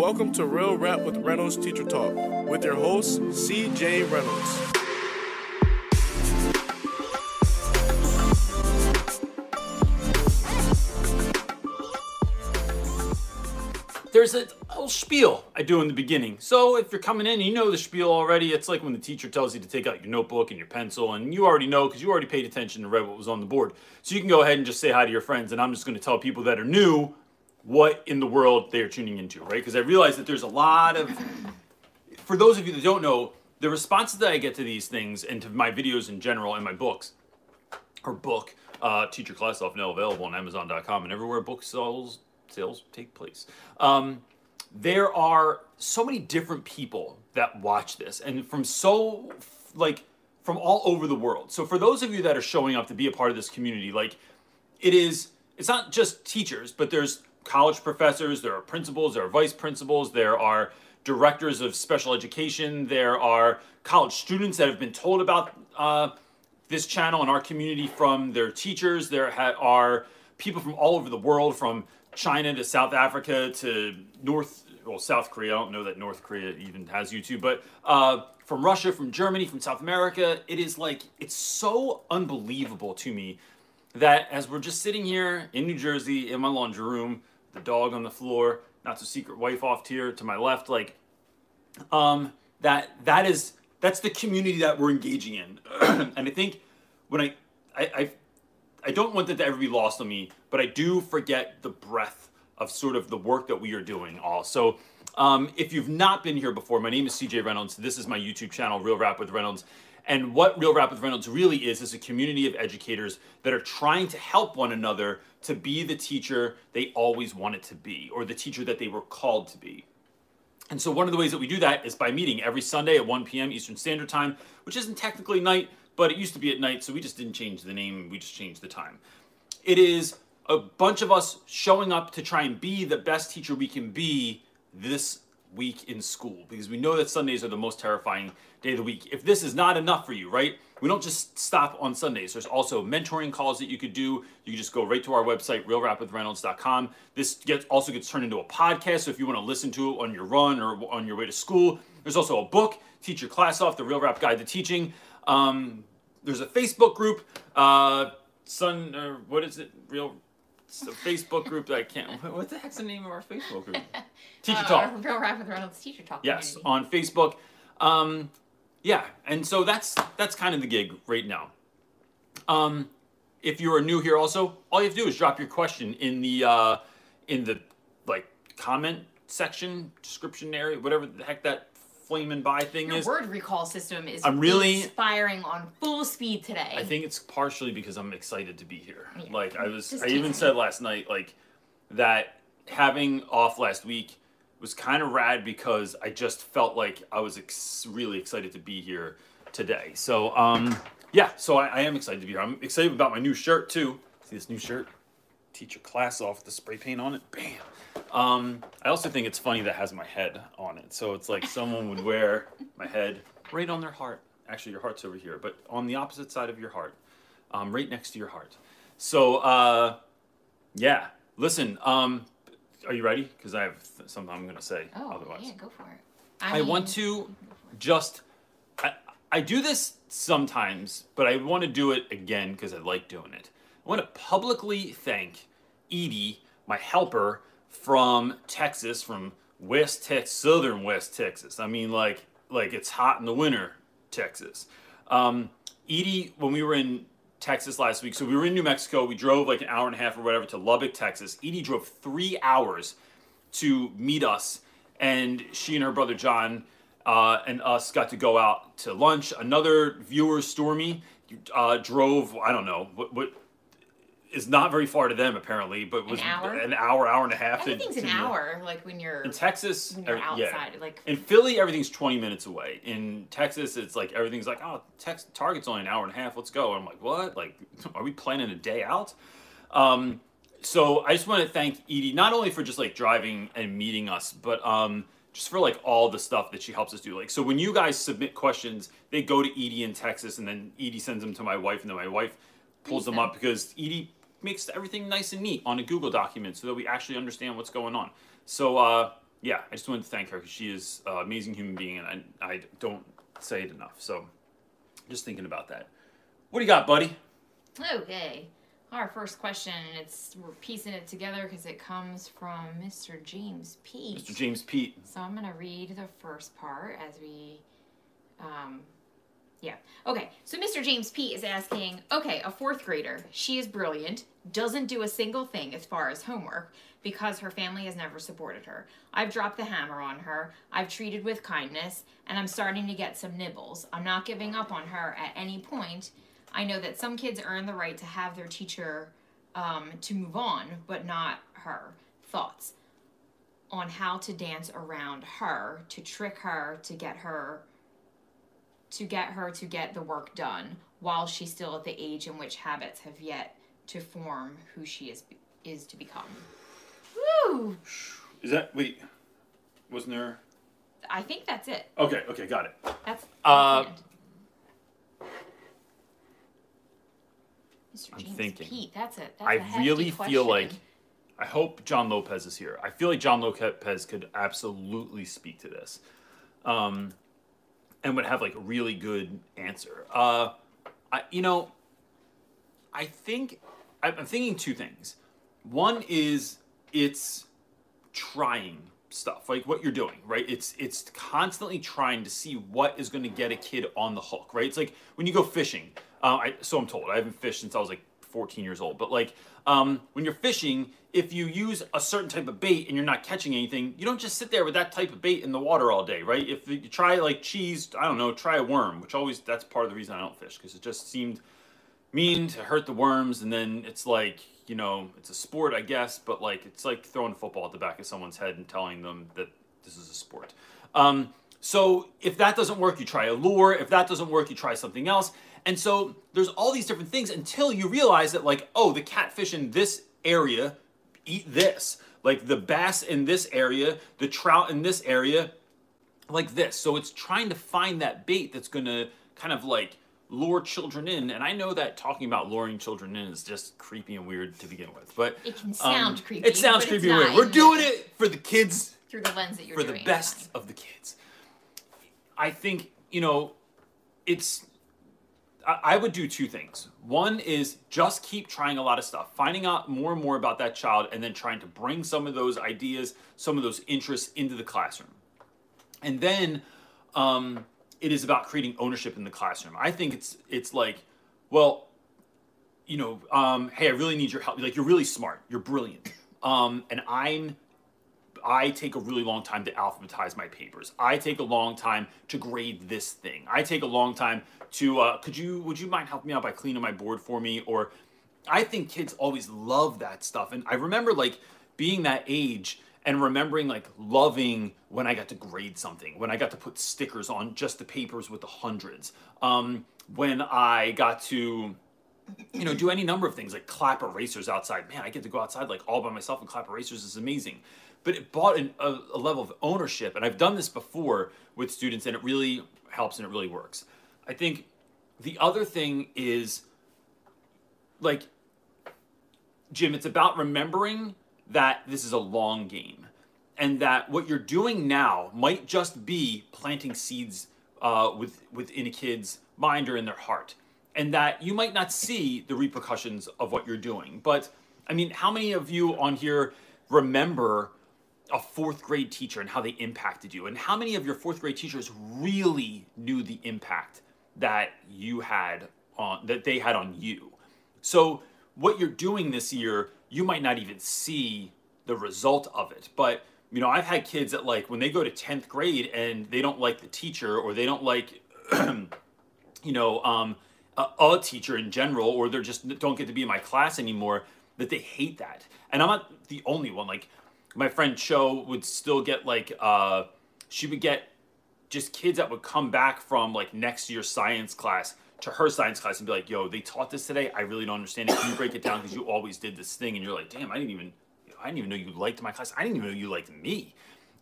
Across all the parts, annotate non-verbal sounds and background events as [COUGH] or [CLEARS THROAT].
Welcome to Real Rap with Reynolds Teacher Talk with your host, CJ Reynolds. there's a little spiel I do in the beginning. So if you're coming in, you know the spiel already. It's like when the teacher tells you to take out your notebook and your pencil, and you already know because you already paid attention and read what was on the board. So you can go ahead and just say hi to your friends, and I'm just going to tell people that are new what in the world they are tuning into, right? Because I realize that there's a lot of, for those of you that don't know, the responses that I get to these things and to my videos in general and my books, or book, uh, Teach Your Class Off now available on Amazon.com and everywhere book sales sales take place. Um, there are so many different people that watch this, and from so like from all over the world. So for those of you that are showing up to be a part of this community, like it is, it's not just teachers, but there's college professors, there are principals, there are vice principals, there are directors of special education, there are college students that have been told about uh, this channel and our community from their teachers. There ha- are people from all over the world, from China to South Africa to North, well, South Korea. I don't know that North Korea even has YouTube, but uh, from Russia, from Germany, from South America. It is like, it's so unbelievable to me that as we're just sitting here in New Jersey in my laundry room, the dog on the floor, not so secret wife off here to my left, like, um, that that is that's the community that we're engaging in, [CLEARS THROAT] and I think when I, I I I don't want that to ever be lost on me, but I do forget the breadth of sort of the work that we are doing all. So um, if you've not been here before, my name is CJ Reynolds. This is my YouTube channel, Real Rap with Reynolds. And what Real Rap with Reynolds really is, is a community of educators that are trying to help one another to be the teacher they always wanted to be, or the teacher that they were called to be. And so one of the ways that we do that is by meeting every Sunday at 1 p.m. Eastern Standard Time, which isn't technically night, but it used to be at night, so we just didn't change the name, we just changed the time. It is a bunch of us showing up to try and be the best teacher we can be this week in school because we know that Sundays are the most terrifying day of the week. If this is not enough for you, right? We don't just stop on Sundays. There's also mentoring calls that you could do. You can just go right to our website, realrapwithreynolds.com. This gets also gets turned into a podcast. So if you want to listen to it on your run or on your way to school, there's also a book, Teach Your Class Off, The Real Rap Guide to Teaching. Um, there's a Facebook group, uh, Sun, or what is it? Real, it's a Facebook group that I can't. What the heck's the name of our Facebook group? [LAUGHS] Teacher Uh, Talk. Real Rap with Reynolds Teacher Talk. Yes, community. on Facebook. Um, yeah, and so that's that's kind of the gig right now. Um, if you are new here, also, all you have to do is drop your question in the uh, in the like comment section, description area, whatever the heck that flaming by thing Your is. word recall system is I'm really- firing on full speed today. I think it's partially because I'm excited to be here. Yeah. Like I was, Just I even teasing. said last night, like that having off last week was kind of rad because I just felt like I was ex- really excited to be here today. So, um, yeah, so I, I am excited to be here. I'm excited about my new shirt too. See this new shirt? Teach your class off with the spray paint on it. Bam. Um, I also think it's funny that has my head on it. So it's like someone would wear my head right on their heart. Actually, your heart's over here, but on the opposite side of your heart, um, right next to your heart. So, uh, yeah. Listen, um, are you ready? Because I have th- something I'm going to say. oh, otherwise, yeah, go for it. I want mean, to just. I, I do this sometimes, but I want to do it again because I like doing it. I want to publicly thank Edie, my helper from Texas, from West Texas, Southern West Texas. I mean, like, like it's hot in the winter, Texas. Um, Edie, when we were in Texas last week, so we were in New Mexico. We drove like an hour and a half or whatever to Lubbock, Texas. Edie drove three hours to meet us, and she and her brother John uh, and us got to go out to lunch. Another viewer, Stormy, uh, drove. I don't know what what is not very far to them apparently, but was hour? an hour, hour and a half. Everything's to an New hour, like when you're In Texas, when you're every- yeah. outside. Like In Philly, everything's 20 minutes away. In Texas, it's like everything's like, oh, Tex- Target's only an hour and a half. Let's go. And I'm like, what? Like, [LAUGHS] are we planning a day out? Um, so I just want to thank Edie not only for just like driving and meeting us, but um, just for like all the stuff that she helps us do. Like, so when you guys submit questions, they go to Edie in Texas, and then Edie sends them to my wife, and then my wife pulls them up because Edie makes everything nice and neat on a Google document so that we actually understand what's going on. So uh, yeah, I just wanted to thank her because she is an amazing human being, and I, I don't say it enough. So, just thinking about that. What do you got, buddy? Okay. Our first question, and it's we're piecing it together because it comes from Mr. James Pete. Mr. James Pete. So I'm gonna read the first part as we, um, yeah. Okay. So Mr. James P is asking, okay, a fourth grader. She is brilliant. Doesn't do a single thing as far as homework because her family has never supported her. I've dropped the hammer on her. I've treated with kindness, and I'm starting to get some nibbles. I'm not giving up on her at any point. I know that some kids earn the right to have their teacher um, to move on, but not her. Thoughts on how to dance around her to trick her to get her to get her to get the work done while she's still at the age in which habits have yet to form who she is is to become. Woo! Is that wait? Wasn't there? I think that's it. Okay, okay, got it. That's Uh, the end. Mr. I'm James thinking. Pete, that's it. That's I a hefty really feel like. I hope John Lopez is here. I feel like John Lopez could absolutely speak to this, um, and would have like a really good answer. Uh, I you know, I think I'm thinking two things. One is it's trying stuff like what you're doing right it's it's constantly trying to see what is going to get a kid on the hook right it's like when you go fishing uh, I, so i'm told i haven't fished since i was like 14 years old. But like um, when you're fishing if you use a certain type of bait and you're not catching anything you don't just sit there with that type of bait in the water all day right? If you try like cheese i don't know try a worm which always that's part of the reason i don't fish because it just seemed mean to hurt the worms and then it's like you know it's a sport i guess but like it's like throwing a football at the back of someone's head and telling them that this is a sport. Um, so if that doesn't work you try a lure. If that doesn't work you try something else and so there's all these different things until you realize that like oh the catfish in this area eat this like the bass in this area the trout in this area like this. So it's trying to find that bait that's going to kind of like lure children in. And I know that talking about luring children in is just creepy and weird to begin with, but It can sound um, creepy, It sounds creepy and weird. We're doing it for the kids, through the lens that you're for doing the best of the kids. I think you know, it's. I would do two things. One is just keep trying a lot of stuff, finding out more and more about that child, and then trying to bring some of those ideas, some of those interests into the classroom. And then um, it is about creating ownership in the classroom. I think it's it's like, well, you know, um, hey, I really need your help. Like you're really smart, you're brilliant, um, and I'm I take a really long time to alphabetize my papers. I take a long time to grade this thing. I take a long time to uh, could you would you mind helping me out by cleaning my board for me or I think kids always love that stuff. And I remember like being that age and remembering like loving when I got to grade something, when I got to put stickers on just the papers with the hundreds, um, when I got to you know, do any number of things like clap erasers outside. Man, I get to go outside like all by myself and clap erasers is amazing. But it bought an, a, a level of ownership, and I've done this before with students, and it really helps and it really works. I think the other thing is like Jim, it's about remembering that this is a long game and that what you're doing now might just be planting seeds uh, with, within a kid's mind or in their heart. And that you might not see the repercussions of what you're doing. But I mean, how many of you on here remember a fourth grade teacher and how they impacted you? And how many of your fourth grade teachers really knew the impact that you had on that they had on you? So what you're doing this year, you might not even see the result of it. But you know, I've had kids that like when they go to 10th grade and they don't like the teacher or they don't like [CLEARS THROAT] you know, um, a, a teacher in general, or they're just don't get to be in my class anymore, that they hate that. And I'm not the only one. Like my friend Cho would still get like uh, she would get just kids that would come back from like next year's science class to her science class and be like, "Yo, they taught this today. I really don't understand it. Can you break it down? Because you always did this thing." And you're like, "Damn, I didn't even, I didn't even know you liked my class. I didn't even know you liked me."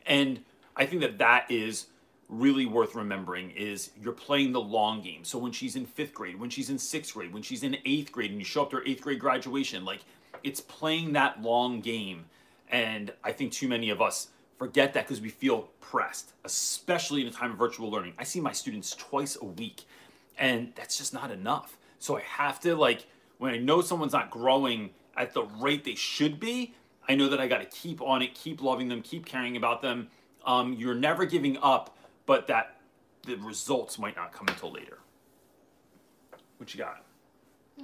And I think that that is really worth remembering is you're playing the long game. So when she's in fifth grade, when she's in sixth grade, when she's in eighth grade, and you show up to her eighth grade graduation, like it's playing that long game. And I think too many of us forget that because we feel pressed, especially in a time of virtual learning. I see my students twice a week, and that's just not enough. So I have to like when I know someone's not growing at the rate they should be, I know that I got to keep on it, keep loving them, keep caring about them. Um, you're never giving up, but that the results might not come until later. What you got?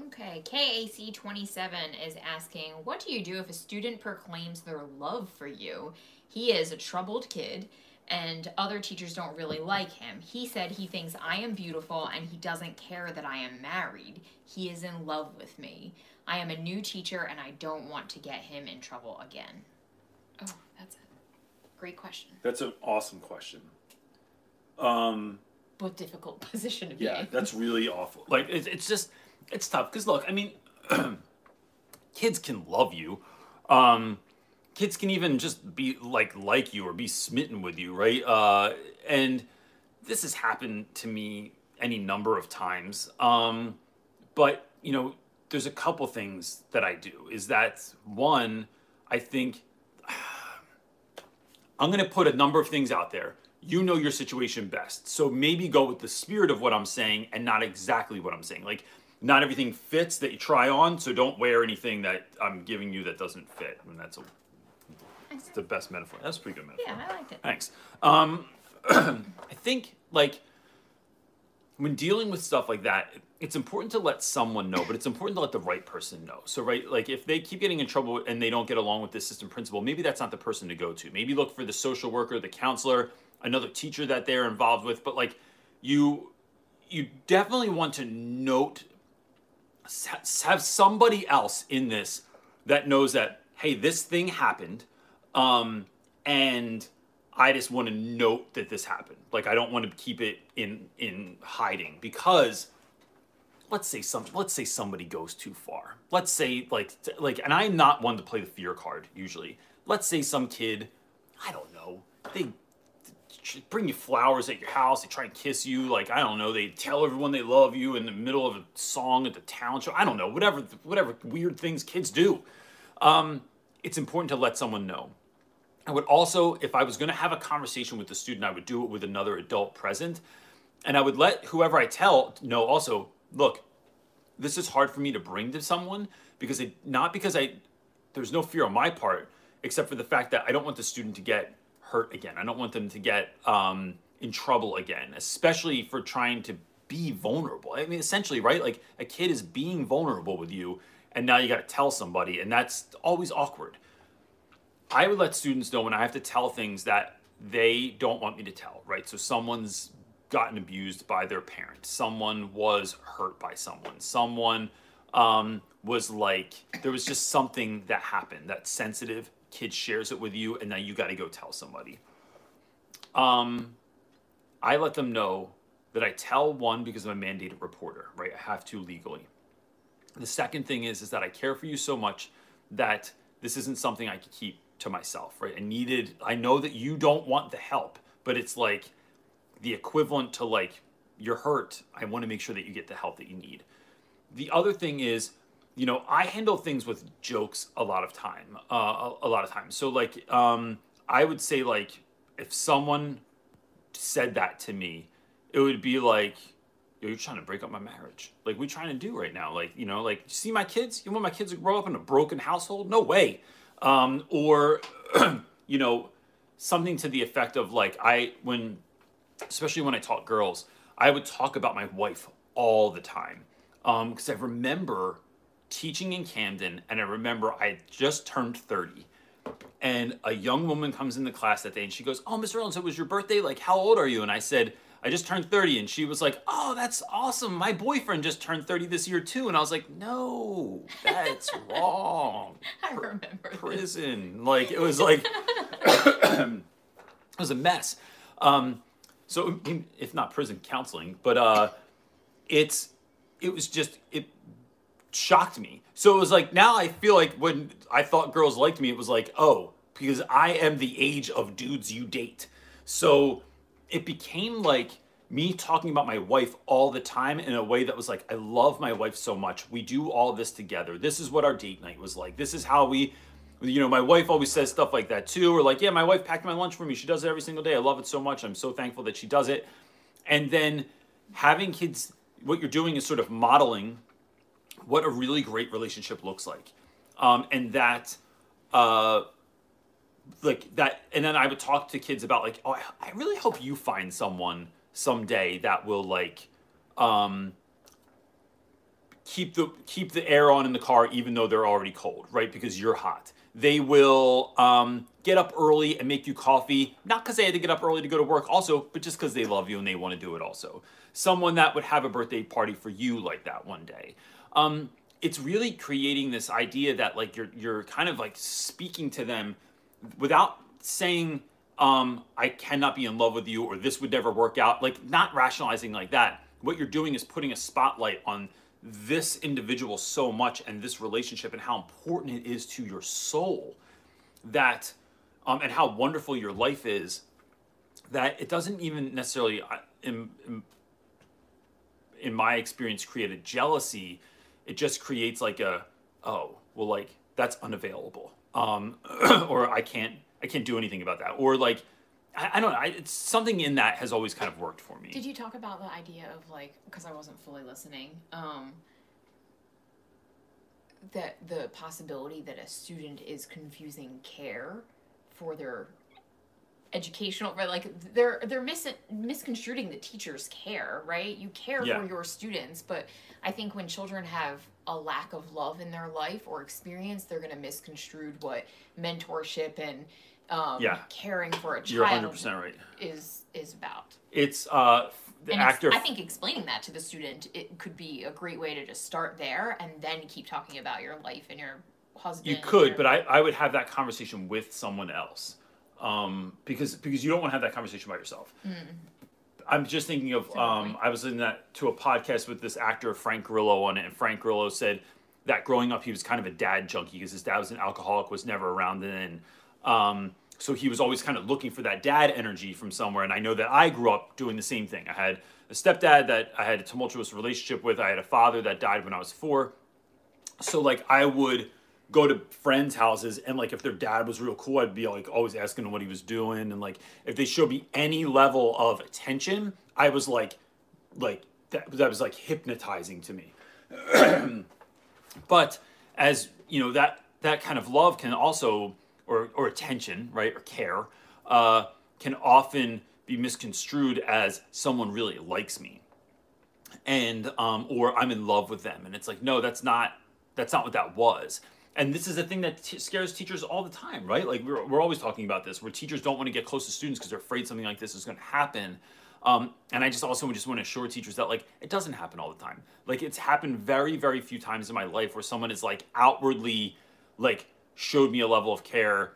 Okay, KAC27 is asking, What do you do if a student proclaims their love for you? He is a troubled kid and other teachers don't really like him. He said he thinks I am beautiful and he doesn't care that I am married. He is in love with me. I am a new teacher and I don't want to get him in trouble again. Oh, that's a great question. That's an awesome question. Um, but difficult [LAUGHS] position to be yeah, in. that's really awful. Like it's, it's just it's tough because look, I mean, [CLEARS THROAT] kids can love you. Um, kids can even just be like like you or be smitten with you, right? Uh, and this has happened to me any number of times. Um, but you know, there's a couple things that I do. Is that one? I think [SIGHS] I'm going to put a number of things out there. You know your situation best. So maybe go with the spirit of what I'm saying and not exactly what I'm saying. Like, not everything fits that you try on, so don't wear anything that I'm giving you that doesn't fit. I mean, that's a it's the best metaphor. That's a pretty good metaphor. Yeah, I liked it. Thanks. Um, [CLEARS THROAT] I think like when dealing with stuff like that, it's important to let someone know, but it's important to let the right person know. So, right, like if they keep getting in trouble and they don't get along with the system principal, maybe that's not the person to go to. Maybe look for the social worker, the counselor, another teacher that they're involved with. But like you, you definitely want to note, have somebody else in this that knows that hey, this thing happened, um, and I just want to note that this happened. Like I don't want to keep it in in hiding because let's say some let's say somebody goes too far. Let's say like like and I'm not one to play the fear card usually. Let's say some kid, I don't know, they bring you flowers at your house, they try and kiss you, like I don't know, they tell everyone they love you in the middle of a song at the talent show. I don't know, whatever whatever weird things kids do. Um, it's important to let someone know. I would also, if I was going to have a conversation with the student, I would do it with another adult present. And I would let whoever I tell know also, look, this is hard for me to bring to someone because it, not because I, there's no fear on my part, except for the fact that I don't want the student to get hurt again. I don't want them to get um, in trouble again, especially for trying to be vulnerable. I mean, essentially, right? Like a kid is being vulnerable with you, and now you got to tell somebody, and that's always awkward. I would let students know when I have to tell things that they don't want me to tell, right? So someone's gotten abused by their parent, someone was hurt by someone, someone um, was like, there was just something that happened that's sensitive kid shares it with you, and now you got to go tell somebody. Um, I let them know that I tell one because I'm a mandated reporter, right? I have to legally. The second thing is is that I care for you so much that this isn't something I could keep to myself, right? I needed, I know that you don't want the help, but it's like the equivalent to like, you're hurt. I want to make sure that you get the help that you need. The other thing is, you know, I handle things with jokes a lot of time, uh, a, a, lot of times. So like, um, I would say like, if someone said that to me, it would be like, you're trying to break up my marriage. Like, we trying to do right now? Like, you know, like, see my kids? You want my kids to grow up in a broken household? No way um, or [CLEARS THROAT] you know something to the effect of like I when especially when I taught girls, I would talk about my wife all the time because um, I remember teaching in Camden and I remember I just turned 30 and a young woman comes in the class that day and she goes, "Oh, Mr. Owens, it was your birthday. Like, how old are you?" And I said, I just turned 30. And she was like, Oh, that's awesome. My boyfriend just turned 30 this year too. And I was like, No, that's [LAUGHS] wrong. I remember. Prison. This. Like, it was like, [COUGHS] it was a mess. Um, so, if not prison counseling, but uh, it's, it was just, it shocked me. So it was like, now I feel like when I thought girls liked me, it was like, oh, because I am the age of dudes you date. So, it became like me talking about my wife all the time in a way that was like, I love my wife so much. We do all this together. This is what our date night was like. This is how we you know, my wife always says stuff like that too, or like, yeah, my wife packed my lunch for me. She does it every single day. I love it so much. I'm so thankful that she does it. And then having kids, what you're doing is sort of modeling what a really great relationship looks like. Um, and that, uh, like that, and then I would talk to kids about like, oh, I, I really hope you find someone someday that will like, um, keep the keep the air on in the car even though they're already cold, right? Because you're hot. They will um, get up early and make you coffee, not because they had to get up early to go to work, also, but just because they love you and they want to do it also. Someone that would have a birthday party for you like that one day. Um, it's really creating this idea that like you're you're kind of like speaking to them without saying um, I cannot be in love with you or this would never work out. Like not rationalizing like that. What you're doing is putting a spotlight on this individual so much and this relationship and how important it is to your soul that um, and how wonderful your life is that it doesn't even necessarily uh, in, in, in my experience create a jealousy it just creates like a oh well like that's unavailable um [CLEARS THROAT] or i can't i can't do anything about that or like i, I don't know I, it's something in that has always kind of worked for me Did you talk about the idea of like because I wasn't fully listening? Um, that the possibility that a student is confusing care for their educational right like they're they're mis- misconstruing the teacher's care right you care Yeah. for your students but i think when children have a lack of love in their life or experience they're going to misconstrue what mentorship and um, Yeah. caring for a you're child 100% right is is about it's uh the and actor I think explaining that to the student it could be a great way to just start there and then keep talking about your life and your husband. You could, your- but I, I would have that conversation with someone else, um, because because you don't want to have that conversation by yourself. I'm just thinking of um. I was in that to a podcast with this actor Frank Grillo on it, and Frank Grillo said that growing up he was kind of a dad junkie because his dad was an alcoholic, was never around, and um, so he was always kind of looking for that dad energy from somewhere. And I know that I grew up doing the same thing. I had a stepdad that I had a tumultuous relationship with. I had a father that died when I was four so like I would go to friends' houses and like if their dad was real cool, I'd be like always asking him what he was doing and like if they showed me any level of attention, I was like like that that was like hypnotizing to me. [CLEARS THROAT] but as you know that that kind of love can also or or attention, right, or care, uh, can often be misconstrued as someone really likes me and um, or I'm in love with them, and it's like no, that's not that's not what that was. And this is a thing that t- scares teachers all the time, right? Like we're, we're always talking about this, where teachers don't want to get close to students because they're afraid something like this is going to happen. Um, and I just also just want to assure teachers that like it doesn't happen all the time. Like it's happened very very few times in my life where someone is like outwardly like showed me a level of care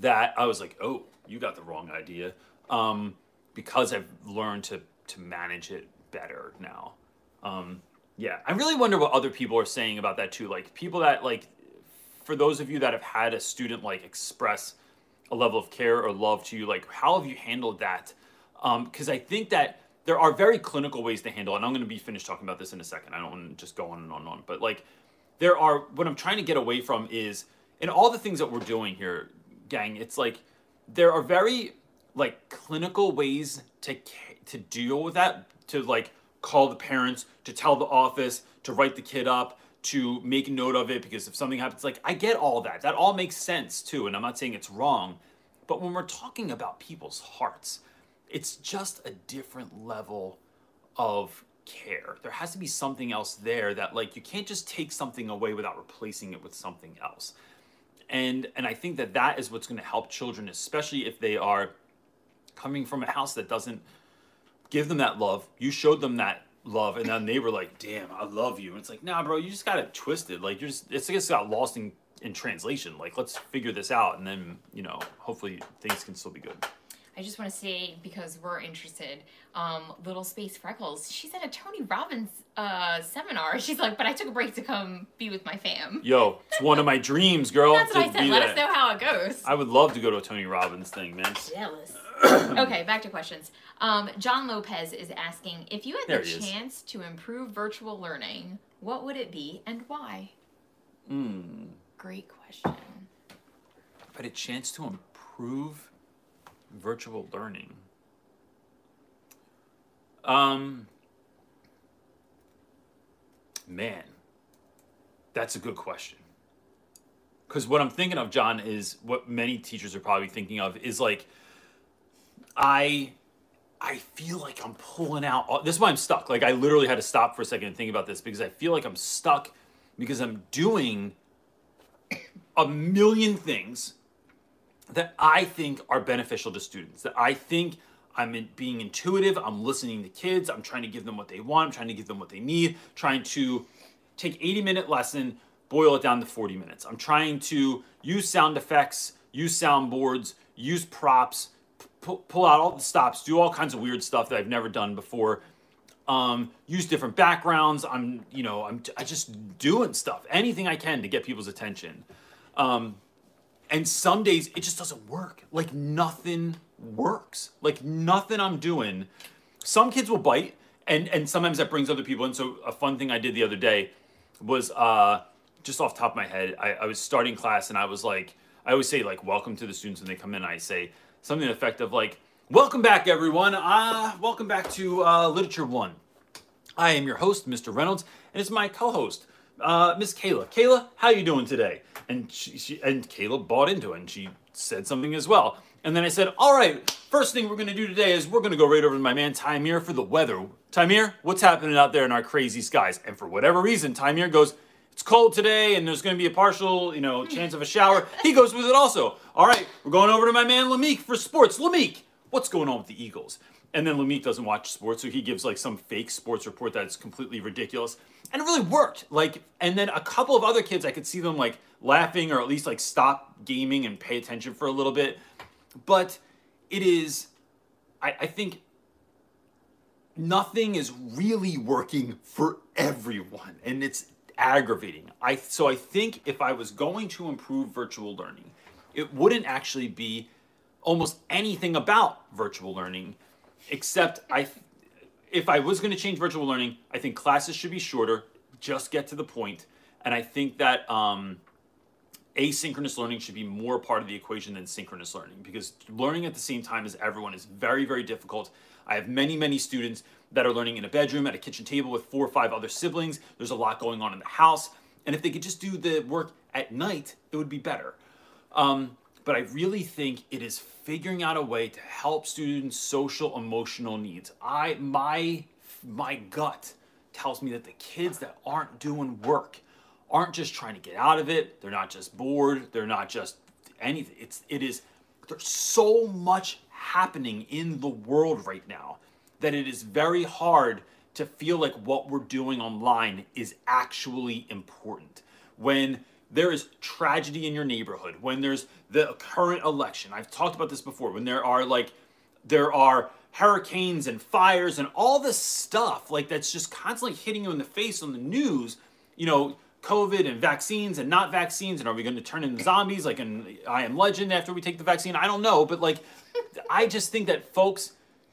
that I was like, oh, you got the wrong idea, um, because I've learned to to manage it better now. Um, yeah, I really wonder what other people are saying about that too. Like people that like, for those of you that have had a student like express a level of care or love to you, like how have you handled that? Um, because I think that there are very clinical ways to handle, and I'm going to be finished talking about this in a second. I don't want to just go on and on and on, but like there are what I'm trying to get away from is in all the things that we're doing here, gang. It's like there are very like clinical ways to to deal with that. To like call the parents, to tell the office, to write the kid up, to make note of it because if something happens, like I get all that. That all makes sense too, and I'm not saying it's wrong. But when we're talking about people's hearts, it's just a different level of care. There has to be something else there that like you can't just take something away without replacing it with something else. And and I think that that is what's going to help children especially if they are coming from a house that doesn't give them that love. You showed them that love and then they were like, "Damn, I love you." And it's like, "Nah, bro, you just got it twisted. Like you're just it's just got lost in in translation. Like let's figure this out and then, you know, hopefully things can still be good." I just want to say because we're interested, um, Little Space Freckles. She's at a Tony Robbins uh, seminar. She's like, but I took a break to come be with my fam. Yo, it's one of my [LAUGHS] dreams, girl. That's what I said. Let that. us know how it goes. I would love to go to a Tony Robbins thing, man. Jealous. Okay, back to questions. Um, John Lopez is asking if you had There the he is. chance to improve virtual learning, what would it be and why? Mm. Great question. If I had a chance to improve virtual learning. Um, man, that's a good question. Because what I'm thinking of, John, is what many teachers are probably thinking of is like, I, I feel like I'm pulling out. all- This is why I'm stuck. Like I literally had to stop for a second and think about this because I feel like I'm stuck because I'm doing a million things that I think are beneficial to students. That I think I'm in, being intuitive. I'm listening to kids. I'm trying to give them what they want. I'm trying to give them what they need. Trying to take 80 minute lesson, boil it down to 40 minutes. I'm trying to use sound effects, use soundboards, use props, pu- pull out all the stops, do all kinds of weird stuff that I've never done before. Um, use different backgrounds. I'm, you know, I'm, I just doing stuff, anything I can to get people's attention. Um, and some days it just doesn't work. Like nothing works. Like nothing I'm doing. Some kids will bite, and and sometimes that brings other people in. So a fun thing I did the other day was uh, just off top of my head. I, I was starting class, and I was like, I always say like, "Welcome to the students," when they come in. I say something to the effect of like, "Welcome back, everyone. Uh, welcome back to uh, Literature One." I am your host, Mr. Reynolds, and it's my co-host, uh, Miss Kayla. Kayla, how you doing today? And she, she and Kayla bought into it, and she said something as well. And then I said, all right, first thing we're gonna do today is we're gonna go right over to my man Timir for the weather. Timir, what's happening out there in our crazy skies? And for whatever reason, Timir goes, it's cold today, and there's gonna be a partial, you know, chance of a shower. He goes with it also. All right, we're going over to my man Lameek for sports. Lameek, what's going on with the Eagles? And then Lameek doesn't watch sports, so he gives like some fake sports report that's completely ridiculous. And it really worked. Like, and then a couple of other kids, I could see them like laughing or at least like stop gaming and pay attention for a little bit. But it is, I, I think nothing is really working for everyone and it's aggravating. I so i think if i was going to improve virtual learning it wouldn't actually be almost anything about virtual learning except i if i was going to change virtual learning i think classes should be shorter just get to the point. And i think that um, asynchronous learning should be more part of the equation than synchronous learning because learning at the same time as everyone is very very difficult. I have many many students that are learning in a bedroom at a kitchen table with four or five other siblings there's a lot going on in the house and if they could just do the work at night it would be better um, but I really think it is figuring out a way to help students' social emotional needs. I my my gut tells me that the kids that aren't doing work aren't just trying to get out of it. They're not just bored. They're not just anything. It's it is there's so much happening in the world right now that it is very hard to feel like what we're doing online is actually important. When there is tragedy in your neighborhood, when there's the current election, I've talked about this before, when there are like, there are hurricanes and fires and all this stuff, like that's just constantly hitting you in the face on the news, you know, COVID and vaccines and not vaccines, and are we going to turn into zombies like in I Am Legend after we take the vaccine? I don't know, but like, I just think that folks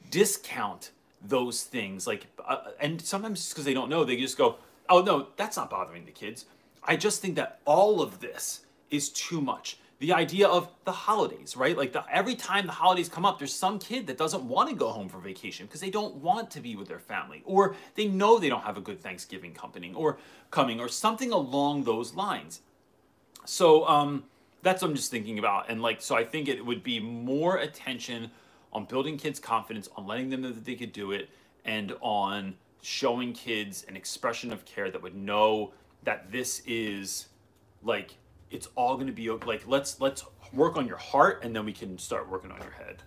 discount those things, like, uh, and sometimes because they don't know, they just go, "Oh no, that's not bothering the kids." I just think that all of this is too much. The idea of the holidays, right? Like the, every time the holidays come up, there's some kid that doesn't want to go home for vacation because they don't want to be with their family, or they know they don't have a good Thanksgiving company or coming, or something along those lines. So um, that's what I'm just thinking about, and like, so I think it would be more attention on building kids' confidence, on letting them know that they could do it, and on showing kids an expression of care that would know that this is like it's all going to be like let's let's work on your heart and then we can start working on your head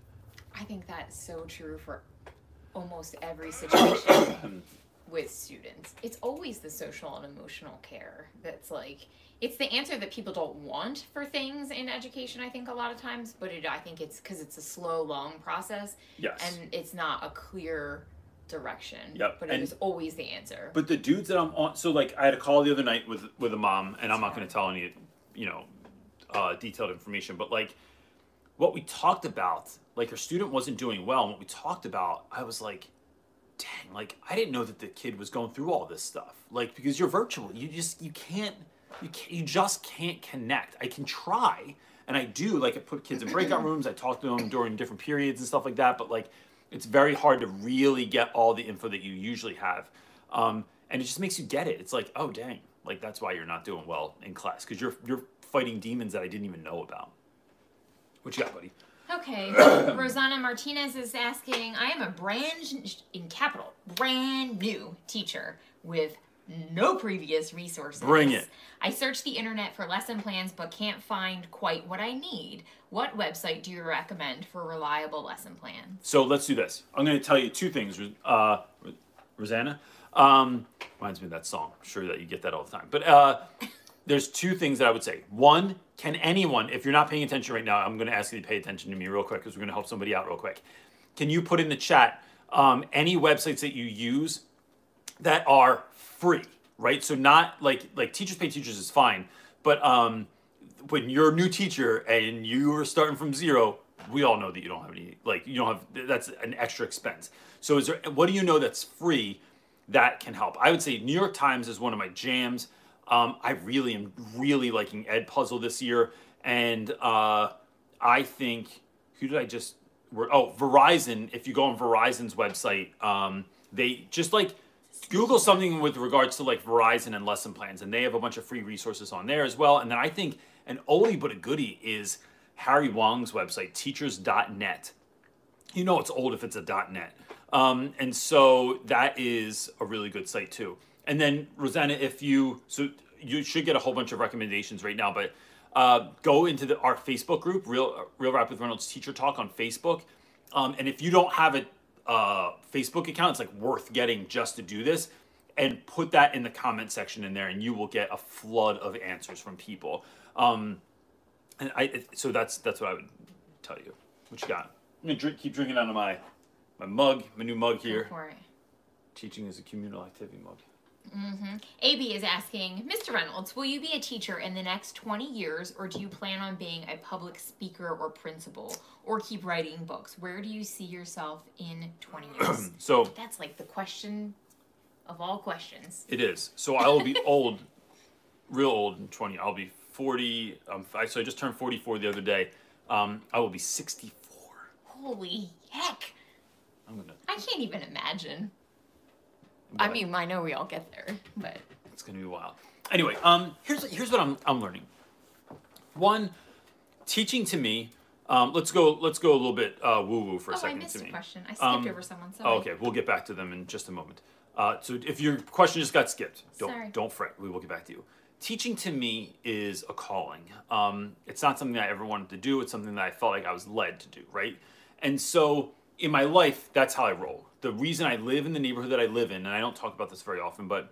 I think that's so true for almost every situation [COUGHS] with students. It's always the social and emotional care that's like it's the answer that people don't want for things in education. I think a lot of times, but it, I think it's because it's a slow, long process, yes and it's not a clear direction. Yep, But it and- is always the answer. but the dudes that i'm on so like i had a call the other night with with a mom and i'm not going to tell any you know uh, detailed information but like what we talked about like her student wasn't doing well and what we talked about i was like dang like i didn't know that the kid was going through all this stuff like because you're virtual you just you can't you can't you just can't connect i can try And I do like I put kids in breakout [CLEARS THROAT] rooms. I talk to them during different periods and stuff like that. But like, it's very hard to really get all the info that you usually have, um, and it just makes you get it. It's like, oh dang, like that's why you're not doing well in class because you're you're fighting demons that I didn't even know about. What you got, buddy? Okay, [COUGHS] Rosanna Martinez is asking, I am a brand, in capital, brand new teacher with no previous resources. Bring it. I searched the internet for lesson plans but can't find quite what I need. What website do you recommend for reliable lesson plans? So let's do this. I'm going to tell you two things, uh, Rosanna. Um, reminds me of that song. I'm sure that you get that all the time. But uh, there's two things that I would say. One, can anyone, if you're not paying attention right now, I'm going to ask you to pay attention to me real quick because we're going to help somebody out real quick. Can you put in the chat um, any websites that you use that are free, right? So not like like teachers pay teachers is fine, but um, when you're a new teacher and you are starting from zero, we all know that you don't have any like you don't have that's an extra expense. So is there what do you know that's free that can help? I would say New York Times is one of my jams. Um, I really am really liking Edpuzzle this year, and uh, I think who did I just? Oh, Verizon. If you go on Verizon's website, um, they just like Google something with regards to like Verizon and lesson plans, and they have a bunch of free resources on there as well. And then I think an oldie but a goodie is Harry Wong's website, teachers.net. You know it's old if it's a .net. Um, and so that is a really good site too. And then Rosanna, if you so you should get a whole bunch of recommendations right now, but uh, go into the, our Facebook group, Real Real Rap with Reynolds Teacher Talk on Facebook. Um, and if you don't have a uh, Facebook account, it's like worth getting just to do this. And put that in the comment section in there, and you will get a flood of answers from people. Um, and I so that's that's what I would tell you. What you got? I'm gonna drink, keep drinking out of my my mug, my new mug here. Go for it. Teaching is a communal activity mug. Mm-hmm. AB is asking, Mr. Reynolds, will you be a teacher in the next 20 years, or do you plan on being a public speaker or principal, or keep writing books? Where do you see yourself in 20 years? [CLEARS THROAT] so that's like the question of all questions. It is. So I will be old, real old in 20. I'll be 40. Um, I, so I just turned 44 the other day. Um, I will be 64. Holy heck! I'm gonna. I can't even imagine. I mean, I know we all get there, but it's gonna be wild. Anyway, um, here's here's what I'm I'm learning. One, teaching to me. Um, let's go. Let's go a little bit uh, woo woo for a oh, second I missed to a question. I skipped Um, over someone. Oh, Sorry. okay, we'll get back to them in just a moment. Uh, so if your question just got skipped, don't Sorry. don't fret. We will get back to you. Teaching to me is a calling. Um, it's not something I ever wanted to do. It's something that I felt like I was led to do, right? And so in my life, that's how I roll. The reason I live in the neighborhood that I live in, and I don't talk about this very often, but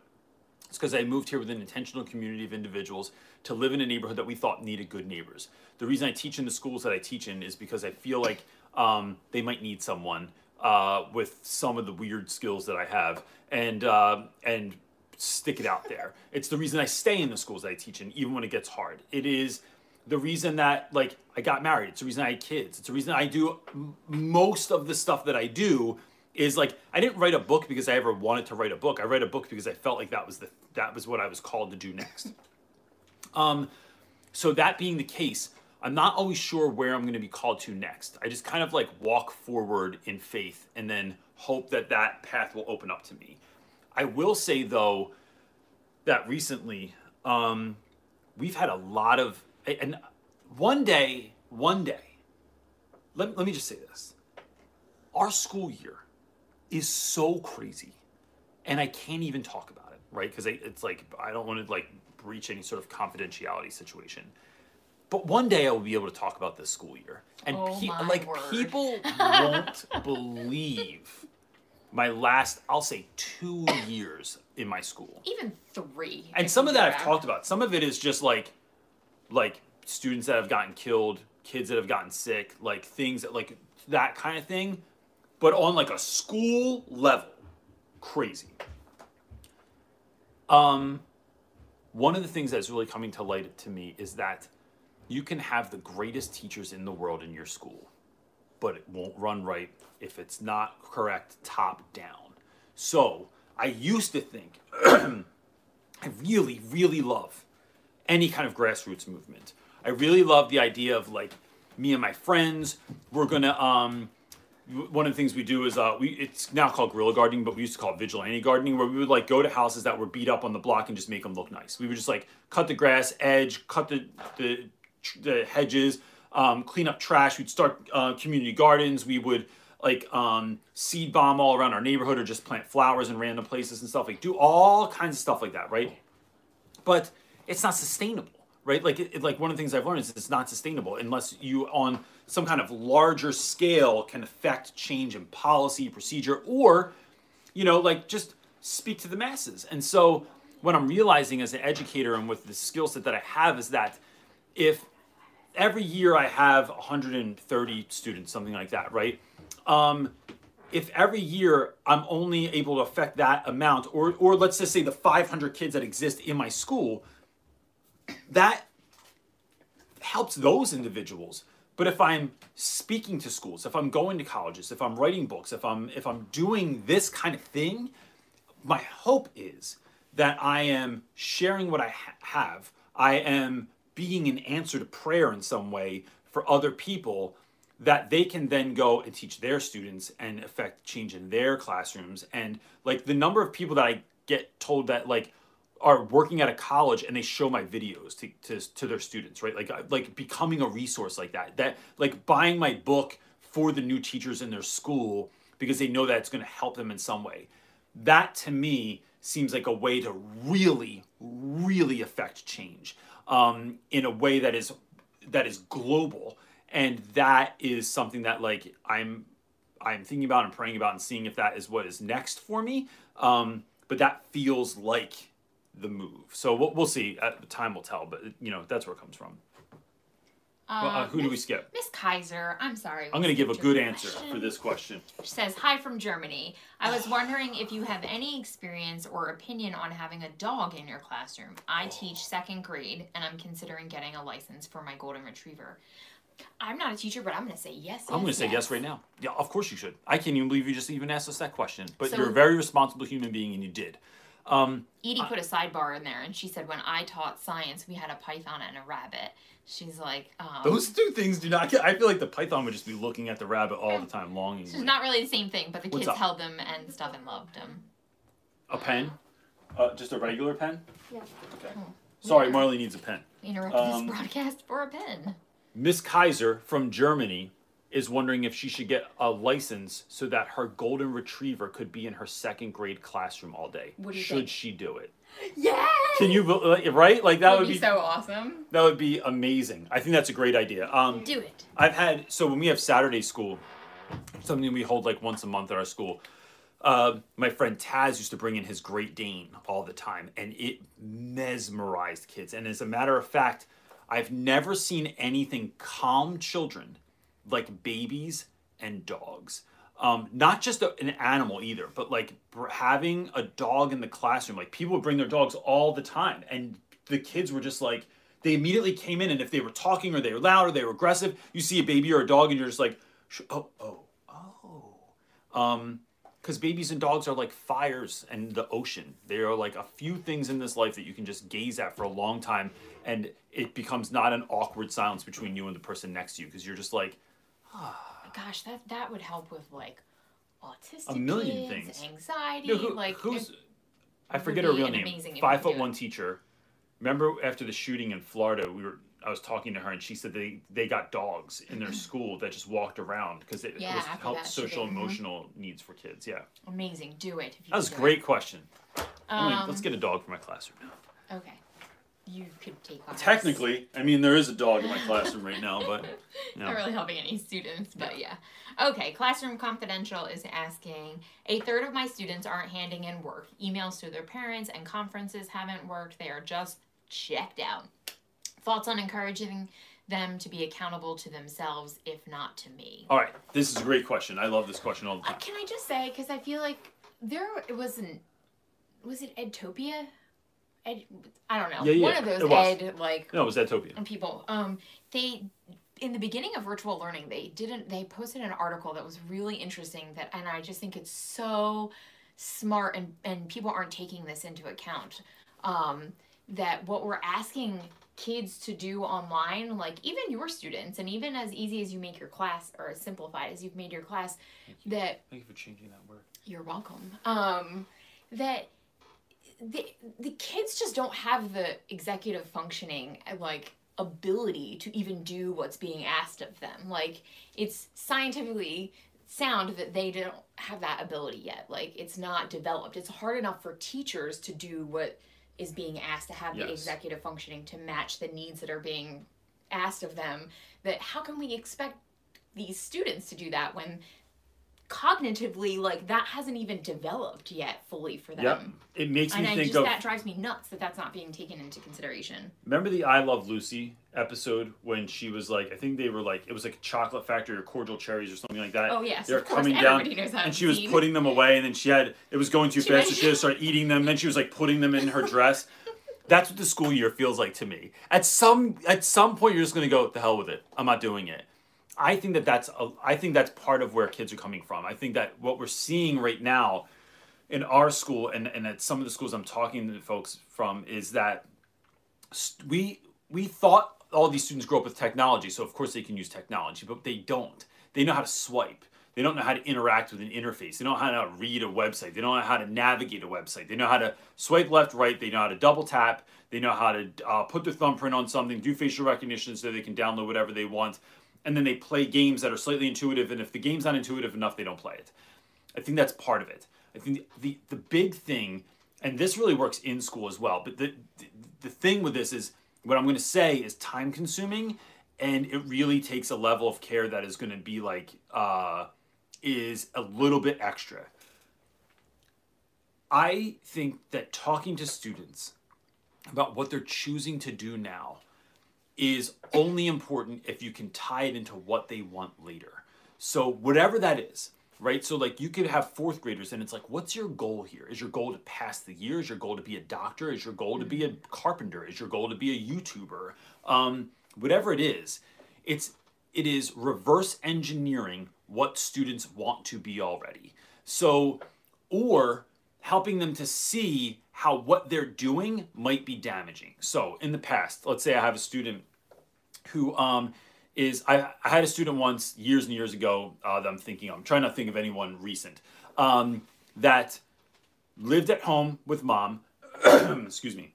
it's because I moved here with an intentional community of individuals to live in a neighborhood that we thought needed good neighbors. The reason I teach in the schools that I teach in is because I feel like um, they might need someone uh, with some of the weird skills that I have, and uh, and stick it out there. [LAUGHS] It's the reason I stay in the schools that I teach in, even when it gets hard. It is the reason that like I got married. It's the reason I had kids. It's the reason I do m- most of the stuff that I do is like I didn't write a book because I ever wanted to write a book. I write a book because I felt like that was the that was what I was called to do next. Um, so that being the case, I'm not always sure where I'm going to be called to next. I just kind of like walk forward in faith and then hope that that path will open up to me. I will say though that recently um, we've had a lot of and one day, one day. Let, let me just say this. Our school year is so crazy and I can't even talk about it, right? Because it's like I don't want to like breach any sort of confidentiality situation. But one day I will be able to talk about this school year, and Oh pe- like word. people [LAUGHS] won't believe my last, I'll say, two years in my school. Even three. And some of that I've talked about. Some of it is just like, like students that have gotten killed, kids that have gotten sick, like things that like that kind of thing. But on like a school level, crazy. Um, one of the things that's really coming to light to me is that you can have the greatest teachers in the world in your school, but it won't run right if it's not correct top down. So I used to think [CLEARS THROAT] I really, really love any kind of grassroots movement. I really love the idea of like me and my friends. We're gonna um, one of the things we do is uh, we it's now called guerrilla gardening, but we used to call it vigilante gardening, where we would like go to houses that were beat up on the block and just make them look nice. We would just like cut the grass edge, cut the the, the hedges, um, clean up trash. We'd start uh, community gardens. We would like um, seed bomb all around our neighborhood or just plant flowers in random places and stuff. Like do all kinds of stuff like that, right? But it's not sustainable, right? Like it, it- like one of the things I've learned is it's not sustainable unless you on some kind of larger scale can affect change in policy, procedure, or you know, like just speak to the masses. And so what I'm realizing as an educator and with the skill set that I have is that if every year I have 130 students, something like that, right? Um, if every year I'm only able to affect that amount, or or let's just say the 500 kids that exist in my school, that helps those individuals. But if I'm speaking to schools, if I'm going to colleges, if I'm writing books, if I'm if I'm doing this kind of thing, my hope is that I am sharing what I ha- have. I am being an answer to prayer in some way for other people that they can then go and teach their students and affect change in their classrooms. And like the number of people that I get told that like are working at a college and they show my videos to, to, to their students, right? Like, like becoming a resource like that, that like buying my book for the new teachers in their school because they know that it's going to help them in some way. That to me seems like a way to really, really affect change um, in a way that is that is global, and that is something that like I'm I'm thinking about and praying about and seeing if that is what is next for me. Um, but that feels like the move. So we'll, we'll see. At the time will tell. But you know that's where it comes from. Well, uh, who do we skip? Miss Kaiser, I'm sorry. I'm going to give a good answer question. for this question. She says, Hi from Germany. I was wondering if you have any experience or opinion on having a dog in your classroom. I teach second grade and I'm considering getting a license for my golden retriever. I'm not a teacher, but I'm going to say yes. I'm going to yes, say yes right now. Yeah, of course you should. I can't even believe you just even asked us that question. But So- you're a very responsible human being, and you did. Um, Edie put a sidebar in there and she said, When I taught science, we had a python and a rabbit. She's like, um, those two things do not. Get, I feel like the python would just be looking at the rabbit all the time, longing. It's not really the same thing, but the What's kids up? held them and stuff and loved them. A pen? Uh, just a regular pen? Yeah. Okay. Sorry, Marley needs a pen. Interrupted Um, this broadcast for a pen. Miss Kaiser from Germany is wondering if she should get a license so that her golden retriever could be in her second grade classroom all day. What do you should think? she do it? Yeah! Can you right? Like that That would be be so awesome. that would be amazing. I think that's a great idea. Um, Do it. I've had so when we have Saturday school, something we hold like once a month at our school. Uh, my friend Taz used to bring in his Great Dane all the time, and it mesmerized kids. And as a matter of fact, I've never seen anything calm children like babies and dogs. Um, not just a, an animal either, but like having a dog in the classroom. Like people would bring their dogs all the time, and the kids were just like they immediately came in, and if they were talking or they were loud or they were aggressive, you see a baby or a dog, and you're just like, "Sh- oh, oh, oh. Um, because babies and dogs are like fires and the ocean. They are like a few things in this life that you can just gaze at for a long time, and it becomes not an awkward silence between you and the person next to you because you're just like, Gosh, that that would help with like autistic A million kids, things. anxiety, know, who, like who's I forget her real name. Five foot it. one teacher. Remember after the shooting in Florida, we were I was talking to her and she said they they got dogs in their [LAUGHS] school that just walked around because it Yeah, was helped social mhm. emotional needs for kids. Yeah, amazing. Do it. If you that was a great question. it. I'm Um, let's get a dog for my classroom now. Okay. You could take on. Technically, I mean there is a dog in my classroom right now, but [LAUGHS] you know. Not really helping any students, but yeah. Okay, Classroom Confidential is asking A third of my students aren't handing in work. Emails to their parents and conferences haven't worked. They are just checked out. Thoughts on encouraging them to be accountable to themselves, if not to me? All right, this is a great question. I love this question all the Uh, time. can I just say, because I feel like there it wasn't, was it Edtopia? Ed, I don't know. Yeah, yeah, One of those. Ed, like, No, it was Etopia. and people um they in the beginning of virtual learning they didn't they posted an article that was really interesting that and i just think it's so smart and and people aren't taking this into account um that what we're asking kids to do online, like even your students, and even as easy as you make your class or as simplified as you've made your class, that Thank you for changing that word. you're welcome. Um, that the the kids just don't have the executive functioning uh, like ability to even do what's being asked of them. Like it's scientifically sound that they don't have that ability yet. Like it's not developed. It's hard enough for teachers to do what is being asked to have the executive functioning to match the needs that are being asked of them. That how can we expect these students to do that when cognitively like that hasn't even developed yet fully for them. Yep. It makes me And I think just of that drives me nuts that that's not being taken into consideration. Remember the I Love Lucy episode when she was like, I think they were like, it was like a chocolate factory or cordial cherries or something like that. Oh, yes, they're coming down, everybody knows that and she was scene. putting them away, and then she had it was going too She fast, so she had to [LAUGHS] start eating them. Then she was like putting them in her dress. That's what the school year feels like to me. At some at some point, you're just gonna go, the hell with it. I'm not doing it. I think that that's a, I think that's part of where kids are coming from. I think that what we're seeing right now in our school and, and at some of the schools I'm talking to folks from is that we we thought all these students grow up with technology, so of course they can use technology, but they don't. They know how to swipe. They don't know how to interact with an interface. They don't know how to read a website. They don't know how to navigate a website. They know how to swipe left, right. They know how to double tap. They know how to uh, put their thumbprint on something, do facial recognition so they can download whatever they want. And then they play games that are slightly intuitive. And if the game's not intuitive enough, they don't play it. I think that's part of it. I think the the big thing, and this really works in school as well. But the the, the thing with this is what I'm going to say is time consuming, and it really takes a level of care that is going to be like uh, is a little bit extra. I think that talking to students about what they're choosing to do now is only important if you can tie it into what they want later. So whatever that is, right? So like you could have fourth graders and it's like, what's your goal here? Is your goal to pass the year? Is your goal to be a doctor? Is your goal to be a carpenter? Is your goal to be a YouTuber? Um, whatever it is, it's it is reverse engineering what students want to be already. So or helping them to see how what they're doing might be damaging. So in the past, let's say I have a student who um, is I, I had a student once years and years ago uh, that I'm thinking. I'm trying to think of anyone recent um, that lived at home with mom. [CLEARS THROAT] excuse me.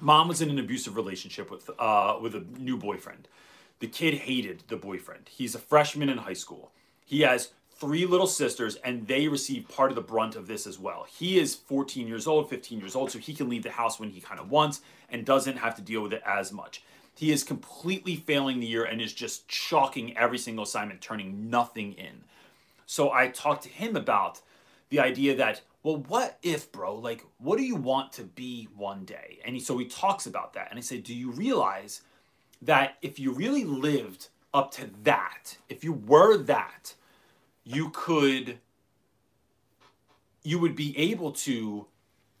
Mom was in an abusive relationship with uh, with a new boyfriend. The kid hated the boyfriend. He's a freshman in high school. He has three little sisters, and they receive part of the brunt of this as well. He is 14 years old, 15 years old, so he can leave the house when he kind of wants and doesn't have to deal with it as much. He is completely failing the year and is just chalking every single assignment, turning nothing in. So I talked to him about the idea that, well, what if, bro? Like, what do you want to be one day? And he, so he talks about that. And I said, do you realize that if you really lived up to that, if you were that, you could, you would be able to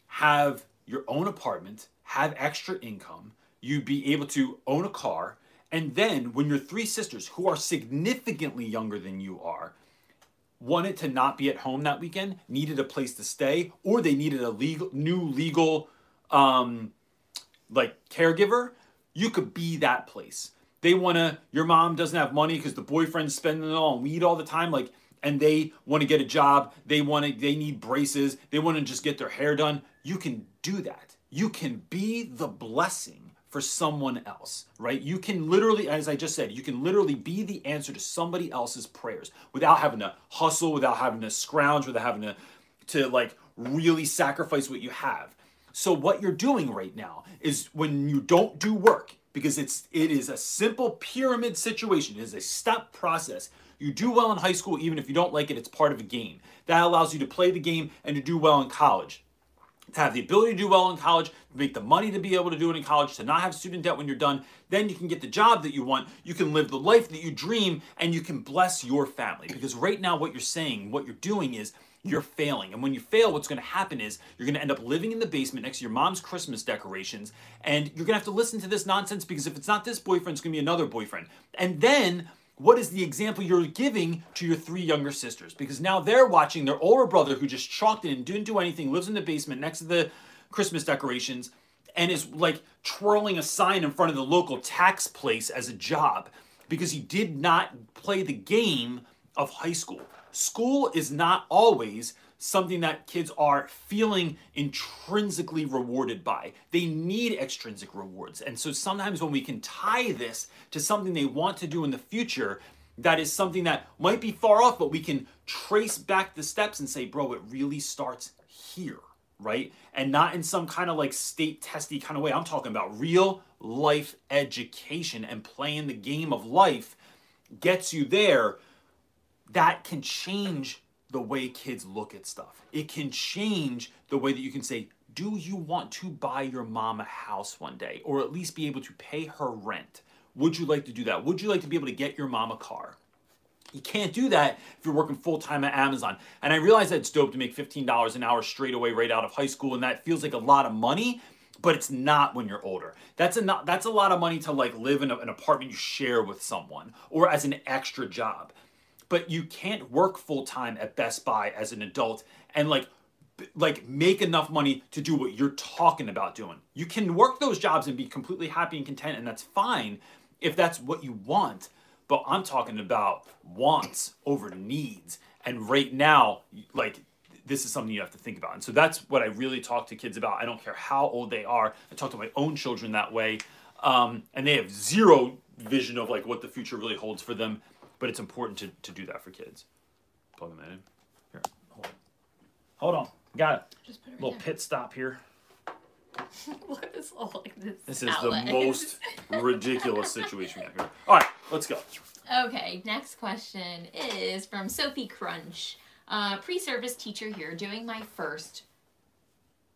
have your own apartment, have extra income, you'd be able to own a car, and then when your three sisters, who are significantly younger than you are, wanted to not be at home that weekend, needed a place to stay, or they needed a legal new legal um like caregiver, you could be that place. They want to your mom doesn't have money cuz the boyfriend's spending it all on weed all the time like and they want to get a job, they want to they need braces, they want to just get their hair done. You can do that. You can be the blessing for someone else, right? You can literally, as I just said, you can literally be the answer to somebody else's prayers without having to hustle, without having to scrounge, without having to, to like really sacrifice what you have. So what you're doing right now is when you don't do work, because it's it is a simple pyramid situation, it is a step process. You do well in high school, even if you don't like it, it's part of a game. That allows you to play the game and to do well in college to have the ability to do well in college, make the money to be able to do it in college, to not have student debt when you're done, then you can get the job that you want, you can live the life that you dream, and you can bless your family. Because right now, what you're saying, what you're doing is you're failing. And when you fail, what's going to happen is you're going to end up living in the basement next to your mom's Christmas decorations, and you're going to have to listen to this nonsense because if it's not this boyfriend, it's going to be another boyfriend. And then what is the example you're giving to your three younger sisters? Because now they're watching their older brother who just chalked it and didn't do anything, lives in the basement next to the Christmas decorations, and is like twirling a sign in front of the local tax place as a job because he did not play the game of high school. School is not always something that kids are feeling intrinsically rewarded by. They need extrinsic rewards. And so sometimes when we can tie this to something they want to do in the future, that is something that might be far off, but we can trace back the steps and say, bro, it really starts here, right? And not in some kind of like state testy kind of way. I'm talking about real life education and playing the game of life gets you there. That can change the way kids look at stuff. It can change the way that you can say, do you want to buy your mom a house one day or at least be able to pay her rent? Would you like to do that? Would you like to be able to get your mom a car? You can't do that if you're working full time at Amazon. And I realize that it's dope to make $15 an hour straight away right out of high school, and that feels like a lot of money, but it's not when you're older. That's a not, that's a lot of money to like live in a, an apartment you share with someone or as an extra job but you can't work full time at Best Buy as an adult and like like make enough money to do what you're talking about doing. You can work those jobs and be completely happy and content and that's fine if that's what you want. But I'm talking about wants over needs. And right now, like this is something you have to think about. And so that's what I really talk to kids about. I don't care how old they are. I talk to my own children that way. Um, and they have zero vision of like what the future really holds for them but it's important to, to do that for kids. Plug them in. Here, hold on. Hold on. Got it. Just put it A little pit stop here. [LAUGHS] What is all like this? This is outlet? the [LAUGHS] most ridiculous situation we have here. All right, let's go. Okay, next question is from Sophie Crunch. Uh, pre-service teacher here, doing my first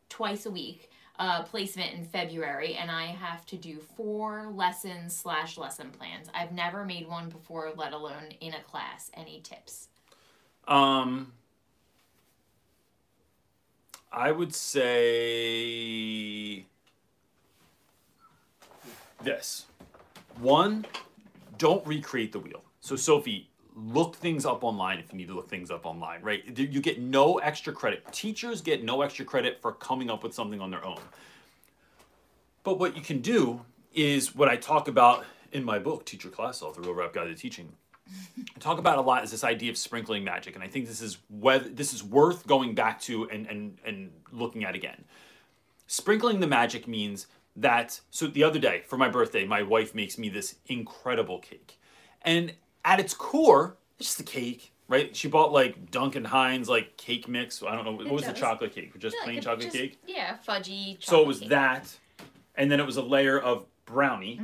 twice a week uh, placement in February, and I have to do four lessons slash lesson plans. I've never made one before, let alone in a class. Any tips? Um, I would say this. One, don't recreate the wheel. So, Sophie, look things up online if you need to look things up online, right? You get no extra credit. Teachers get no extra credit for coming up with something on their own. But what you can do is what I talk about in my book, Teach Your Class Off, The Real Rap Guide to Teaching. I talk about a lot is this idea of sprinkling magic, and I think this is whether this is worth going back to and and and looking at again. Sprinkling the magic means that so the other day for my birthday, my wife makes me this incredible cake, and at its core, it's just a cake, right? She bought like Duncan Hines like cake mix. I don't know what It was the chocolate cake, just Yeah, plain it chocolate just- cake. Yeah, fudgy. So it was cake. that, and then it was a layer of brownie,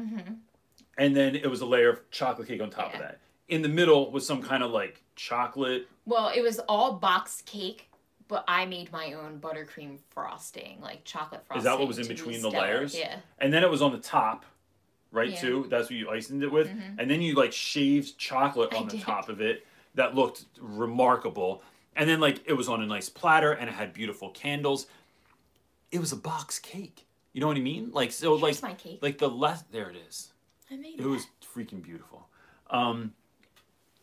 and then it was a layer of chocolate cake on top of Mm-hmm. That. In the middle was some kind of like chocolate. Well, it was all boxed cake, but I made my own buttercream frosting, like chocolate frosting. Is that what was in between the stellar. layers? Yeah. And then it was on the top, right? Yeah. Mm-hmm. Too. That's what you iced it with, and then you like shaved chocolate I on the did. top of it. That looked remarkable. And then like it was on a nice platter, and it had beautiful candles. It was a box cake. You know what I mean? Like so, Here's like my cake. like the less there it is. I made it. It was freaking beautiful. Um,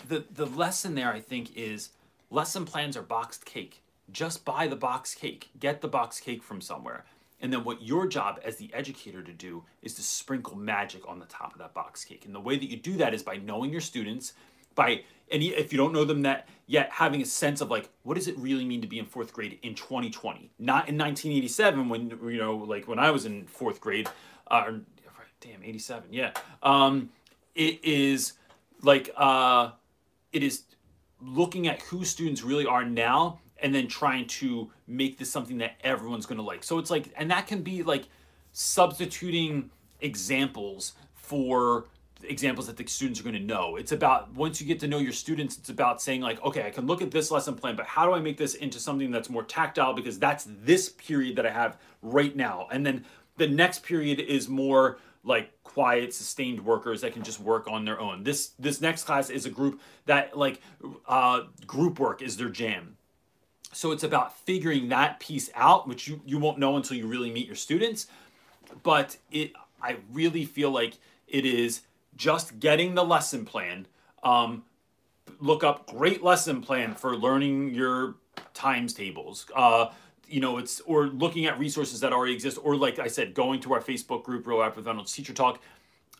the the lesson there, I think, is lesson plans are boxed cake. Just buy the box cake. Get the box cake from somewhere. And then what your job as the educator to do is to sprinkle magic on the top of that box cake. And the way that you do that is by knowing your students, by and if you don't know them that yet having a sense of like what does it really mean to be in fourth grade in 2020 not in 1987 when you know like when i was in fourth grade uh, damn 87 yeah um it is like uh it is looking at who students really are now and then trying to make this something that everyone's going to like. So it's like and that can be like substituting examples for examples that the students are going to know. It's about once you get to know your students it's about saying like okay i can look at this lesson plan but how do i make this into something that's more tactile? Because that's this period that i have right now. And then the next period is more like quiet sustained workers that can just work on their own. This this next class is a group that like uh, group work is their jam so it's about figuring that piece out which you, you won't know until you really meet your students. But it i really feel like it is just getting the lesson plan. Um, look up great lesson plan for learning your times tables. Uh, you know it's or looking at resources that already exist or like i said going to our facebook group Real Rap With Reynolds teacher talk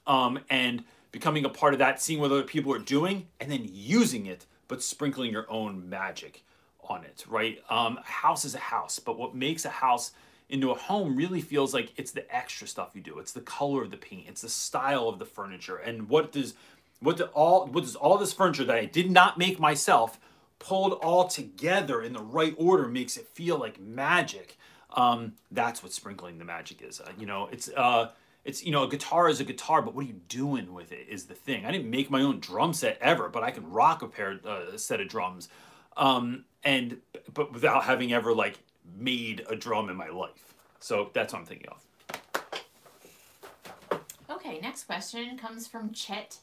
um, and becoming a part of that seeing what other people are doing and then using it but sprinkling your own magic on it right um, a house is a house but what makes a house into a home really feels like it's the extra stuff you do it's the color of the paint it's the style of the furniture and what does what do all what does all this furniture that i did not make myself pulled all together in the right order makes it feel like magic. Um, that's what sprinkling the magic is. Uh, you know, it's uh, it's you know, a guitar is a guitar, but what are you doing with it is the thing. I didn't make my own drum set ever, but I can rock a pair uh, a set of drums, um, and but without having ever like made a drum in my life. So that's what I'm thinking of. Okay, next question comes from Chet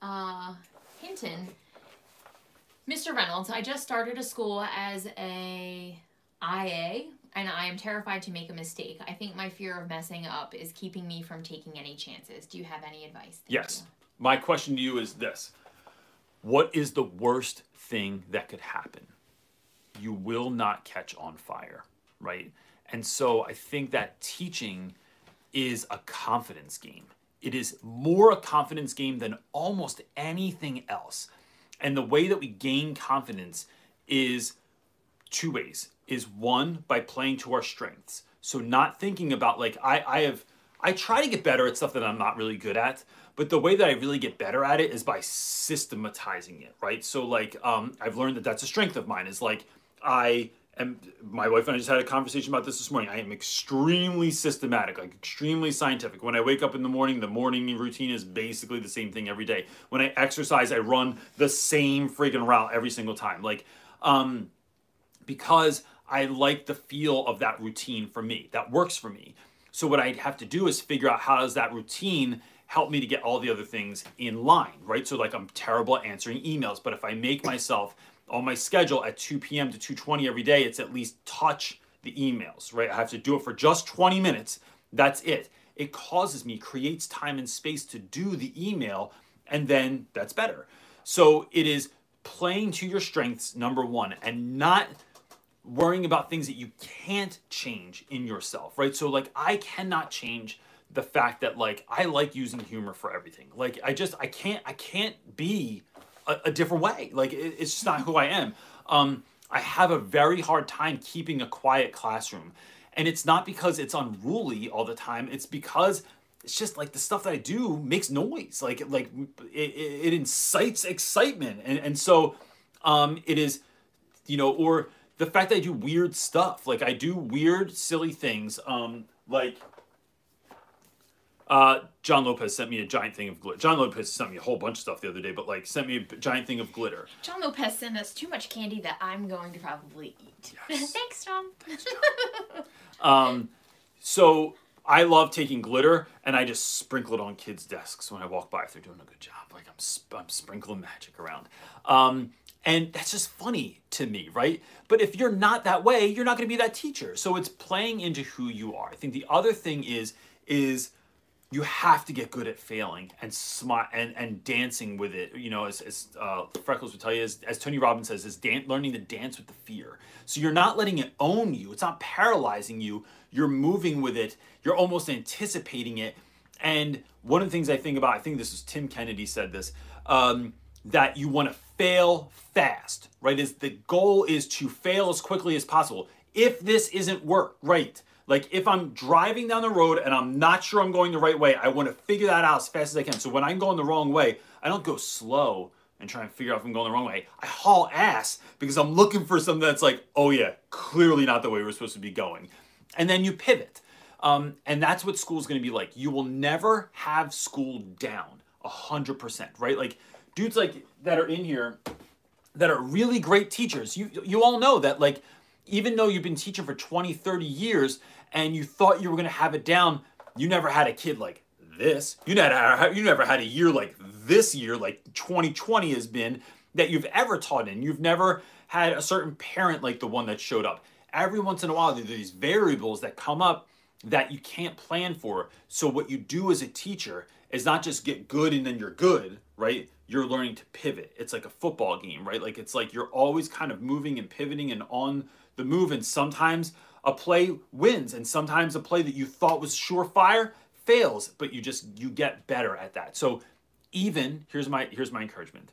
uh, Hinton. Mr. Reynolds, I just started a school as a IA and I am terrified to make a mistake. I think my fear of messing up is keeping me from taking any chances. Do you have any advice? Thank yes. You. My question to you is this What is the worst thing that could happen? You will not catch on fire, right? And so I think that teaching is a confidence game. It is more a confidence game than almost anything else. And the way that we gain confidence is two ways. Is one by playing to our strengths. So not thinking about like I I have I try to get better at stuff that I'm not really good at, but the way that I really get better at it is by systematizing it, right? So like um I've learned that that's a strength of mine is like I am. my wife and I just had a conversation about this this morning. I am extremely systematic, like extremely scientific. When I wake up in the morning, the morning routine is basically the same thing every day. When I exercise, I run the same freaking route every single time. Like, um, because I like the feel of that routine for me. That works for me. So what I have to do is figure out how does that routine help me to get all the other things in line, right? So like I'm terrible at answering emails, but if I make myself on my schedule at 2 p.m. to 2:20 every day, it's at least touch the emails, right? I have to do it for just 20 minutes. That's it. It causes me, creates time and space to do the email, and then that's better. So it is playing to your strengths, number one, and not worrying about things that you can't change in yourself, right? So, like, I cannot change the fact that, like, I like using humor for everything. Like, I just, I can't, I can't be a, a different way. Like it, it's just not who I am. Um, I have a very hard time keeping a quiet classroom, and it's not because it's unruly all the time. It's because it's just like the stuff that I do makes noise. Like like it, it incites excitement, and and so um, it is, you know, or the fact that I do weird stuff. Like I do weird, silly things. Um, like uh, John Lopez sent me a giant thing of glitter. John Lopez sent me a whole bunch of stuff the other day, but like sent me a giant thing of glitter. John Lopez sent us too much candy that I'm going to probably eat. Yes. [LAUGHS] Thanks, John. Thanks, John. [LAUGHS] um, so I love taking glitter and I just sprinkle it on kids' desks when I walk by if they're doing a good job. Like I'm, sp- I'm sprinkling magic around. Um, and that's just funny to me, right? But if you're not that way, you're not going to be that teacher. So it's playing into who you are. I think the other thing is is you have to get good at failing and smart and, and dancing with it. You know, as, as uh, Freckles would tell you, as, as Tony Robbins says, is dan- learning to dance with the fear. So you're not letting it own you. It's not paralyzing you. You're moving with it. You're almost anticipating it. And one of the things I think about, I think this was Tim Kennedy said this, um, that you want to fail fast, right? Is the goal is to fail as quickly as possible. If this isn't work, right? Like if I'm driving down the road and I'm not sure I'm going the right way, I want to figure that out as fast as I can. So when I'm going the wrong way, I don't go slow and try and figure out if I'm going the wrong way. I haul ass because I'm looking for something that's like, oh yeah, clearly not the way we're supposed to be going. And then you pivot. Um, and that's what school's going to be like. You will never have school down a hundred percent, right? Like dudes like that are in here that are really great teachers. You you all know that like even though you've been teaching for 20, 30 years and you thought you were going to have it down, you never had a kid like this. You never, you never had a year like this year, like 2020 has been, that you've ever taught in. You've never had a certain parent like the one that showed up. Every once in a while, there are these variables that come up that you can't plan for. So, what you do as a teacher is not just get good and then you're good, right? You're learning to pivot. It's like a football game, right? Like it's like you're always kind of moving and pivoting and on the move. And sometimes a play wins, and sometimes a play that you thought was surefire fails, but you just you get better at that. So even here's my here's my encouragement.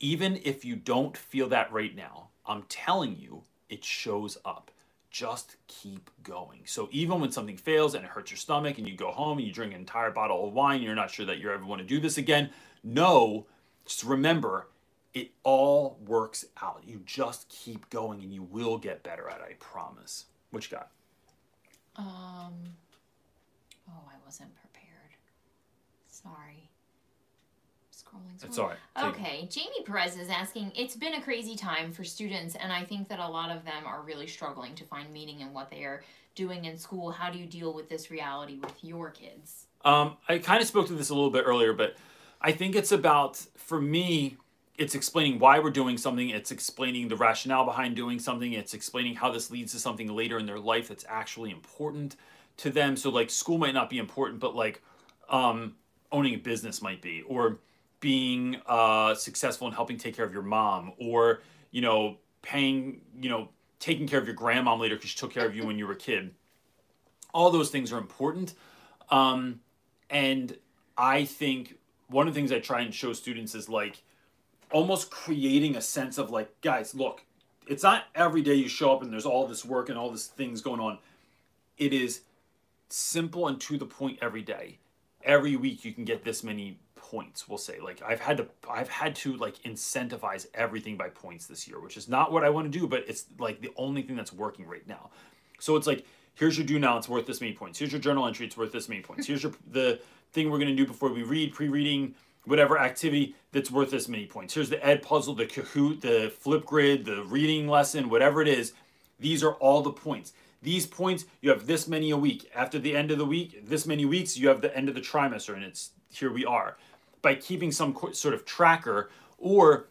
Even if you don't feel that right now, I'm telling you, it shows up just keep going. So even when something fails and it hurts your stomach and you go home and you drink an entire bottle of wine, you're not sure that you ever want to do this again. No, just remember it all works out. You just keep going and you will get better at it, I promise. What you got? Um oh I wasn't prepared. Sorry scrolling. It's all right. Okay, Jamie Perez is asking It's been a crazy time for students, and I think that a lot of them are really struggling to find meaning in what they are doing in school. How do you deal with this reality with your kids? Um, I kind of spoke to this a little bit earlier, but I think it's about, for me, it's explaining why we're doing something. It's explaining the rationale behind doing something. It's explaining how this leads to something later in their life that's actually important to them. So, like, school might not be important, but like um, owning a business might be, or being uh, successful in helping take care of your mom, or you know, paying, you know, taking care of your grandmom later because she took care of you when you were a kid. All those things are important. Um, and I think one of the things I try and show students is like almost creating a sense of like, guys, look, it's not every day you show up and there's all this work and all this things going on. It is simple and to the point every day. Every week you can get this many points, we'll say. Like I've had to I've had to like incentivize everything by points this year, which is not what I want to do, but it's like the only thing that's working right now. So it's like here's your do now, it's worth this many points. Here's your journal entry, it's worth this many points. Here's your the thing we're gonna do before we read, pre-reading, whatever activity that's worth this many points. Here's the Edpuzzle, the Kahoot, the Flipgrid, the reading lesson, whatever it is. These are all the points. These points, you have this many a week. After the end of the week, this many weeks, you have the end of the trimester, and it's here we are. By keeping some sort of tracker, or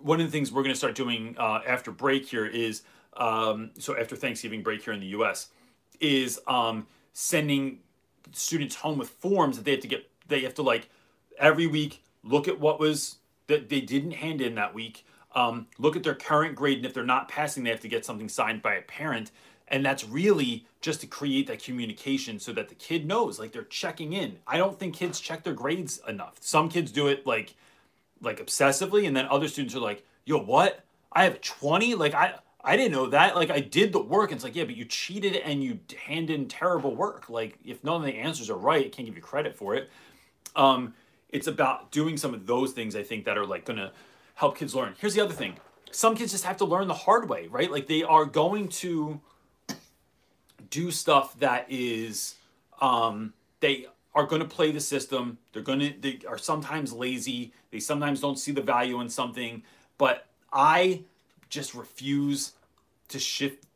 one of the things we're going to start doing uh, after break here is um, so after Thanksgiving break here in the U.S. is um, sending students home with forms that they have to get. They have to like every week look at what was that they didn't hand in that week. Um, look at their current grade, and if they're not passing, they have to get something signed by a parent. And that's really just to create that communication so that the kid knows, like they're checking in. I don't think kids check their grades enough. Some kids do it like like obsessively, and then other students are like, "Yo, what? I have a 20? Like I I didn't know that. Like I did the work." And it's like, "Yeah, but you cheated and you hand in terrible work. Like if none of the answers are right, I can't give you credit for it." Um, it's about doing some of those things I think that are like gonna help kids learn. Here's the other thing: some kids just have to learn the hard way, right? Like they are going to do stuff that is um, they are going to play the system. They're going to they are sometimes lazy. They sometimes don't see the value in something. But I just refuse to shift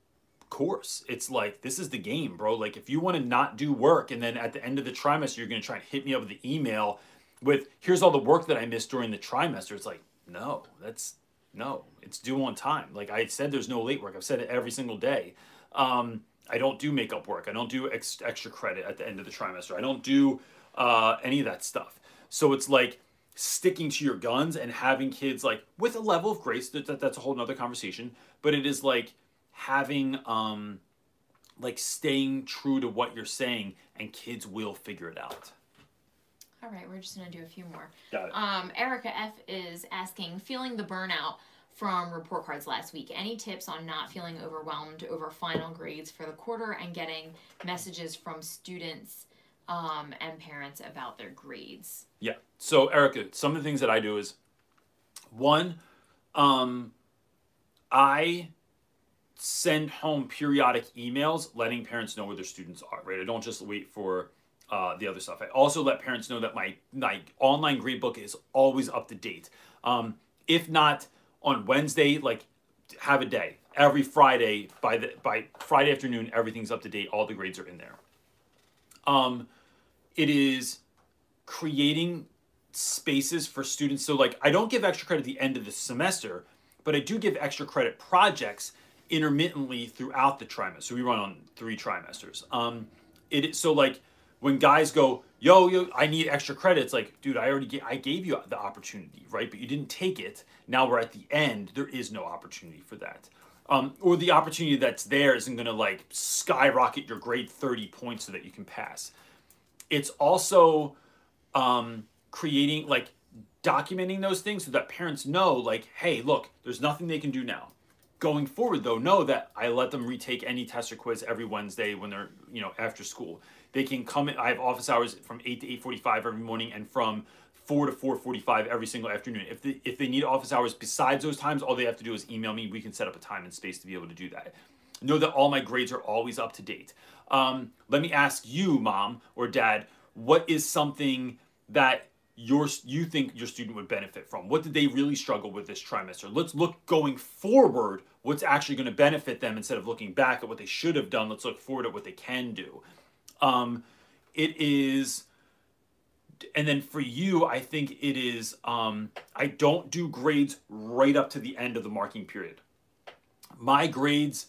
course. It's like this is the game, bro. Like if you want to not do work and then at the end of the trimester you're going to try and hit me up with the email with here's all the work that I missed during the trimester. It's like no, that's no. It's due on time. Like I said, there's no late work. I've said it every single day. Um, I don't do makeup work. I don't do ex- extra credit at the end of the trimester. I don't do uh, any of that stuff. So it's like sticking to your guns and having kids like with a level of grace. That, that that's a whole nother conversation. But it is like having um, like staying true to what you're saying, and kids will figure it out. All right, we're just gonna do a few more. Got it. Um, Erica F is asking, feeling the burnout from report cards last week. Any tips on not feeling overwhelmed over final grades for the quarter and getting messages from students um, and parents about their grades? Yeah. So Erica, some of the things that I do is one, um, I send home periodic emails letting parents know where their students are. Right. I don't just wait for uh, the other stuff. I also let parents know that my my online gradebook is always up to date. Um, if not on Wednesday, like have a day every Friday by the by Friday afternoon, everything's up to date. All the grades are in there. Um, it is creating spaces for students. So like I don't give extra credit at the end of the semester, but I do give extra credit projects intermittently throughout the trimester. So we run on three trimesters. Um, it so like when guys go, yo, yo, I need extra credits. Like, dude, I already I gave you the opportunity, right? But you didn't take it. Now we're at the end. There is no opportunity for that. Um, or the opportunity that's there isn't going to like skyrocket your grade 30 points so that you can pass. It's also um, creating like documenting those things so that parents know like, hey, look, there's nothing they can do now. Going forward, though, know that I let them retake any test or quiz every Wednesday when they're you know after school. They can come. In, I have office hours from eight to eight forty-five every morning, and from four to four forty-five every single afternoon. If they if they need office hours besides those times, all they have to do is email me. We can set up a time and space to be able to do that. Know that all my grades are always up to date. Um, let me ask you, mom or dad, what is something that your you think your student would benefit from? What did they really struggle with this trimester? Let's look going forward. What's actually going to benefit them instead of looking back at what they should have done? Let's look forward at what they can do. Um, it is, and then for you, I think it is. Um, I don't do grades right up to the end of the marking period. My grades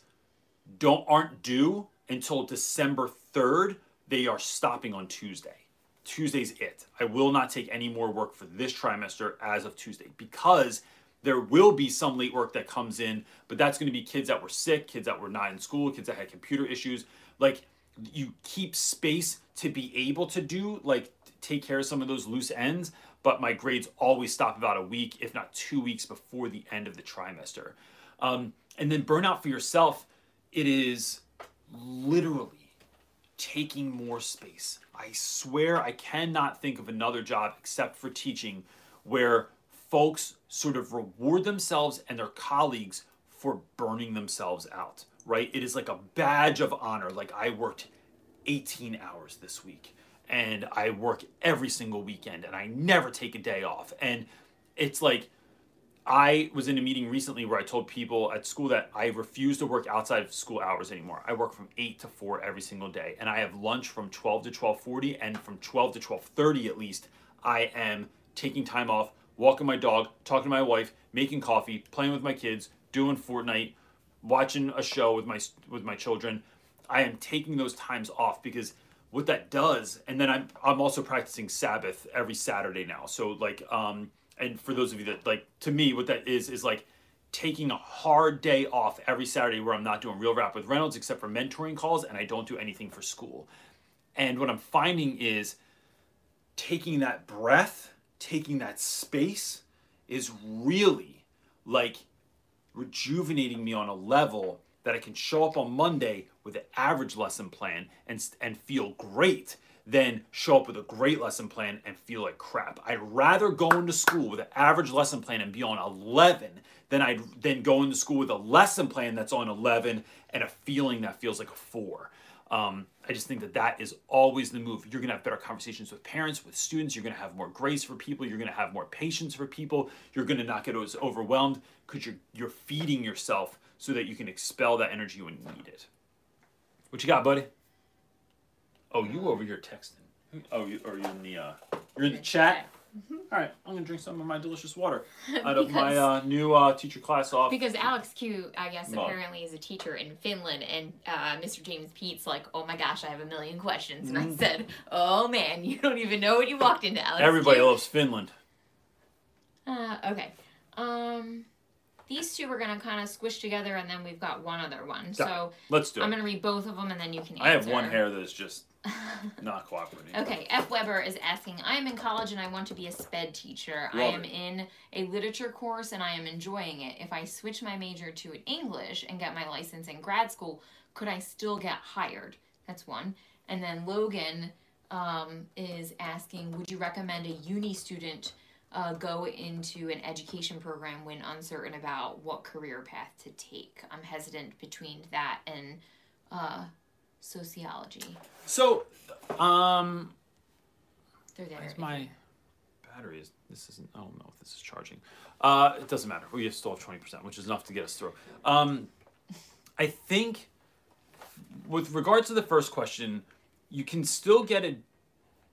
don't aren't due until December third. They are stopping on Tuesday. Tuesday's it. I will not take any more work for this trimester as of Tuesday because there will be some late work that comes in, but that's going to be kids that were sick, kids that were not in school, kids that had computer issues. Like you keep space to be able to do like take care of some of those loose ends, but my grades always stop about a week, if not two weeks before the end of the trimester. Um, and then burnout for yourself, it is literally taking more space. I swear I cannot think of another job except for teaching where folks sort of reward themselves and their colleagues for burning themselves out, right? It is like a badge of honor. Like I worked 18 hours this week and I work every single weekend and I never take a day off. And it's like, I was in a meeting recently where I told people at school that I refuse to work outside of school hours anymore. I work from 8 to 4 every single day and I have lunch from 12 to 12:40 and from 12 to 12:30 at least I am taking time off, walking my dog, talking to my wife, making coffee, playing with my kids, doing Fortnite, watching a show with my with my children. I am taking those times off because what that does and then I'm I'm also practicing Sabbath every Saturday now. So like um and for those of you that like to me what that is is like taking a hard day off every Saturday where I'm not doing real rap with Reynolds except for mentoring calls and I don't do anything for school. And what I'm finding is taking that breath, taking that space is really like rejuvenating me on a level that I can show up on Monday with an average lesson plan and and feel great than show up with a great lesson plan and feel like crap. I'd rather go into school with an average lesson plan and be on 11 than I'd then go into school with a lesson plan that's on 11 and a feeling that feels like a 4. Um, I just think that that is always the move. You're to have better conversations with parents, with students. You're to have more grace for people. You're to have more patience for people. You're to not get as overwhelmed because you're you're feeding yourself so that you can expel that energy when you need it. What you got, buddy? Oh, you over here texting. Oh, you or you're in the uh, you're in the chat. All right, I'm gonna drink some of my delicious water [LAUGHS] out of my uh, new uh, Teach Your Class Off. Because Alex Q, I guess, Mug. apparently is a teacher in Finland, and uh, Mr. James Pete's like, "Oh my gosh, I have a million questions," and I Mm. said, "Oh man, you don't even know what you walked into, Alex." Everybody Q." loves Finland. Uh, okay. Um, these two we're gonna kind of squish together, and then we've got one other one. So Let's do it. I'm gonna read both of them, and then you can. Answer. I have one hair that is just [LAUGHS] not cooperating. Okay, F. Weber is asking, I am in college and I want to be a SPED teacher. I am it. in a literature course and I am enjoying it. If I switch my major to English and get my license in grad school, could I still get hired? That's one. And then Logan um, is asking, would you recommend a uni student uh, go into an education program when uncertain about what career path to take? I'm hesitant between that and uh, sociology. So, um, They're there. where's my battery? Is this isn't? I don't know if this is charging. Uh, it doesn't matter. We still have twenty percent, which is enough to get us through. Um, I think, with regards to the first question, you can still get it.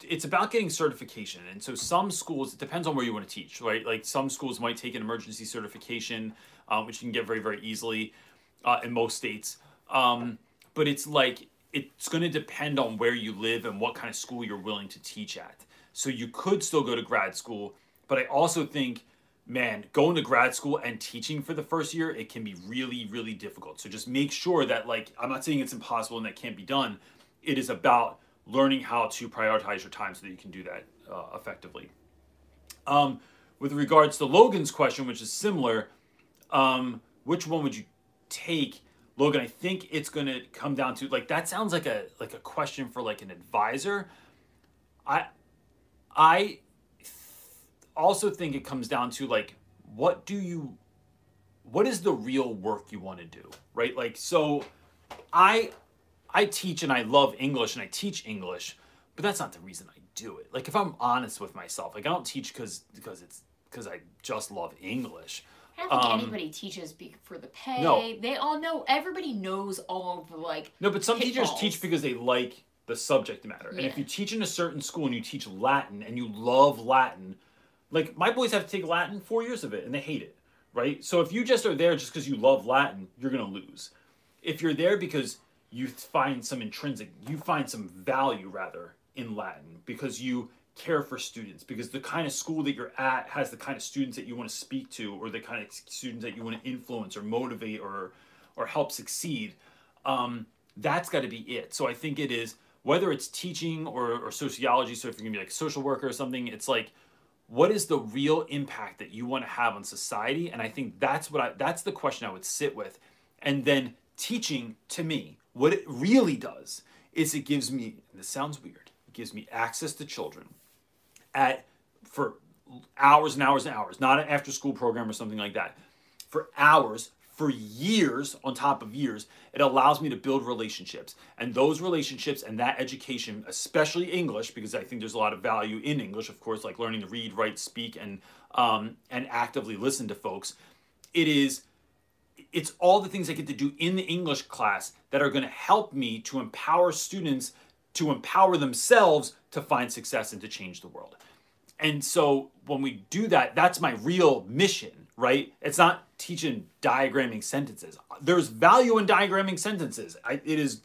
It's about getting certification, and so some schools. It depends on where you want to teach, right? Like some schools might take an emergency certification, um, which you can get very very easily uh, in most states. Um, but it's like it's going to depend on where you live and what kind of school you're willing to teach at. So you could still go to grad school, but I also think man, going to grad school and teaching for the first year, it can be really, really difficult. So just make sure that, like, I'm not saying it's impossible and that can't be done. It is about learning how to prioritize your time so that you can do that uh, effectively. Um, with regards to Logan's question, which is similar, um, which one would you take? Logan, I think it's going to come down to like that sounds like a like a question for like an advisor. I I also think it comes down to like what do you what is the real work you want to do right like so i i teach and i love english and i teach english but that's not the reason i do it like if i'm honest with myself like i don't teach because because it's because i just love english I don't think Um, anybody teaches for the pay. No. They all know. Everybody knows all the like. no but some teachers teach because they like the subject matter and if you teach in a certain school and you teach latin and you love latin like my boys have to take latin four years of it and they hate it right so if you just are there just because you love latin you're going to lose if you're there because you find some intrinsic you find some value rather in latin because you care for students because the kind of school that you're at has the kind of students that you want to speak to or the kind of students that you want to influence or motivate or or help succeed um, that's got to be it. So i think it is whether it's teaching or, or sociology so if you're going to be like a social worker or something it's like what is the real impact that you want to have on society? And i think that's what i that's the question i would sit with. And then teaching to me what it really does is it gives me and this sounds weird it gives me access to children at for hours and hours and hours not an after school program or something like that for hours for years on top of years it allows me to build relationships. And those relationships and that education especially english because i think there's a lot of value in english of course like learning to read write speak and um, and actively listen to folks it is it's all the things I get to do in the English class that are going to help me to empower students to empower themselves to find success and to change the world. And so when we do that, that's my real mission, right? It's not teaching diagramming sentences. There's value in diagramming sentences. I, it is,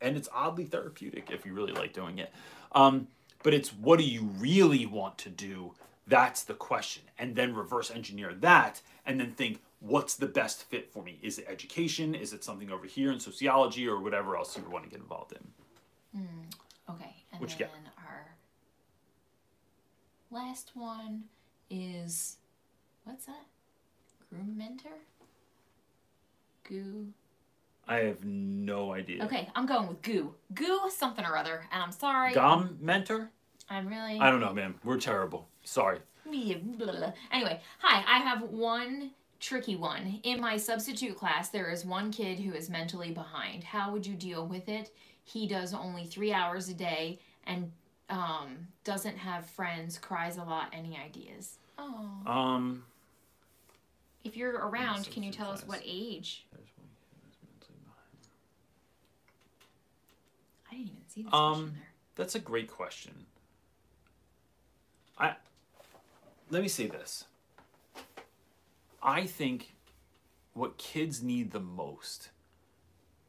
and it's oddly therapeutic if you really like doing it. Um, but it's what do you really want to do? That's the question. And then reverse engineer that and then think, what's the best fit for me? Is it education? Is it something over here in sociology or whatever else you want to get involved in? Hmm, okay, and What then our last one is what's that? Groom mentor. Goo. I have no idea. Okay, I'm going with goo. Goo something or other, and I'm sorry. Gom mentor? I'm really. I don't know, man. We're terrible. Sorry. Anyway, hi, I have one tricky one. In my substitute class, there is one kid who is mentally behind. How would you deal with it? He does only three hours a day and um, doesn't have friends, cries a lot. Any ideas? Oh. Um. If you're around, can you substitute tell us what age? I didn't even see this Um, question there. That's a great question. I let me say this. I think what kids need the most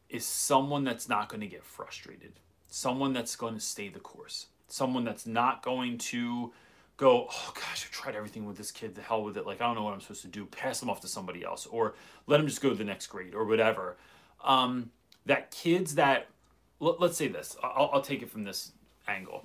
is someone that's not going to get frustrated. Someone that's going to stay the course. Someone that's not going to go, oh gosh, I've tried everything with this kid, the hell with it. Like, I don't know what I'm supposed to do. Pass them off to somebody else or let them just go to the next grade or whatever. Um, that kids that, let, let's say this, I'll, I'll take it from this angle.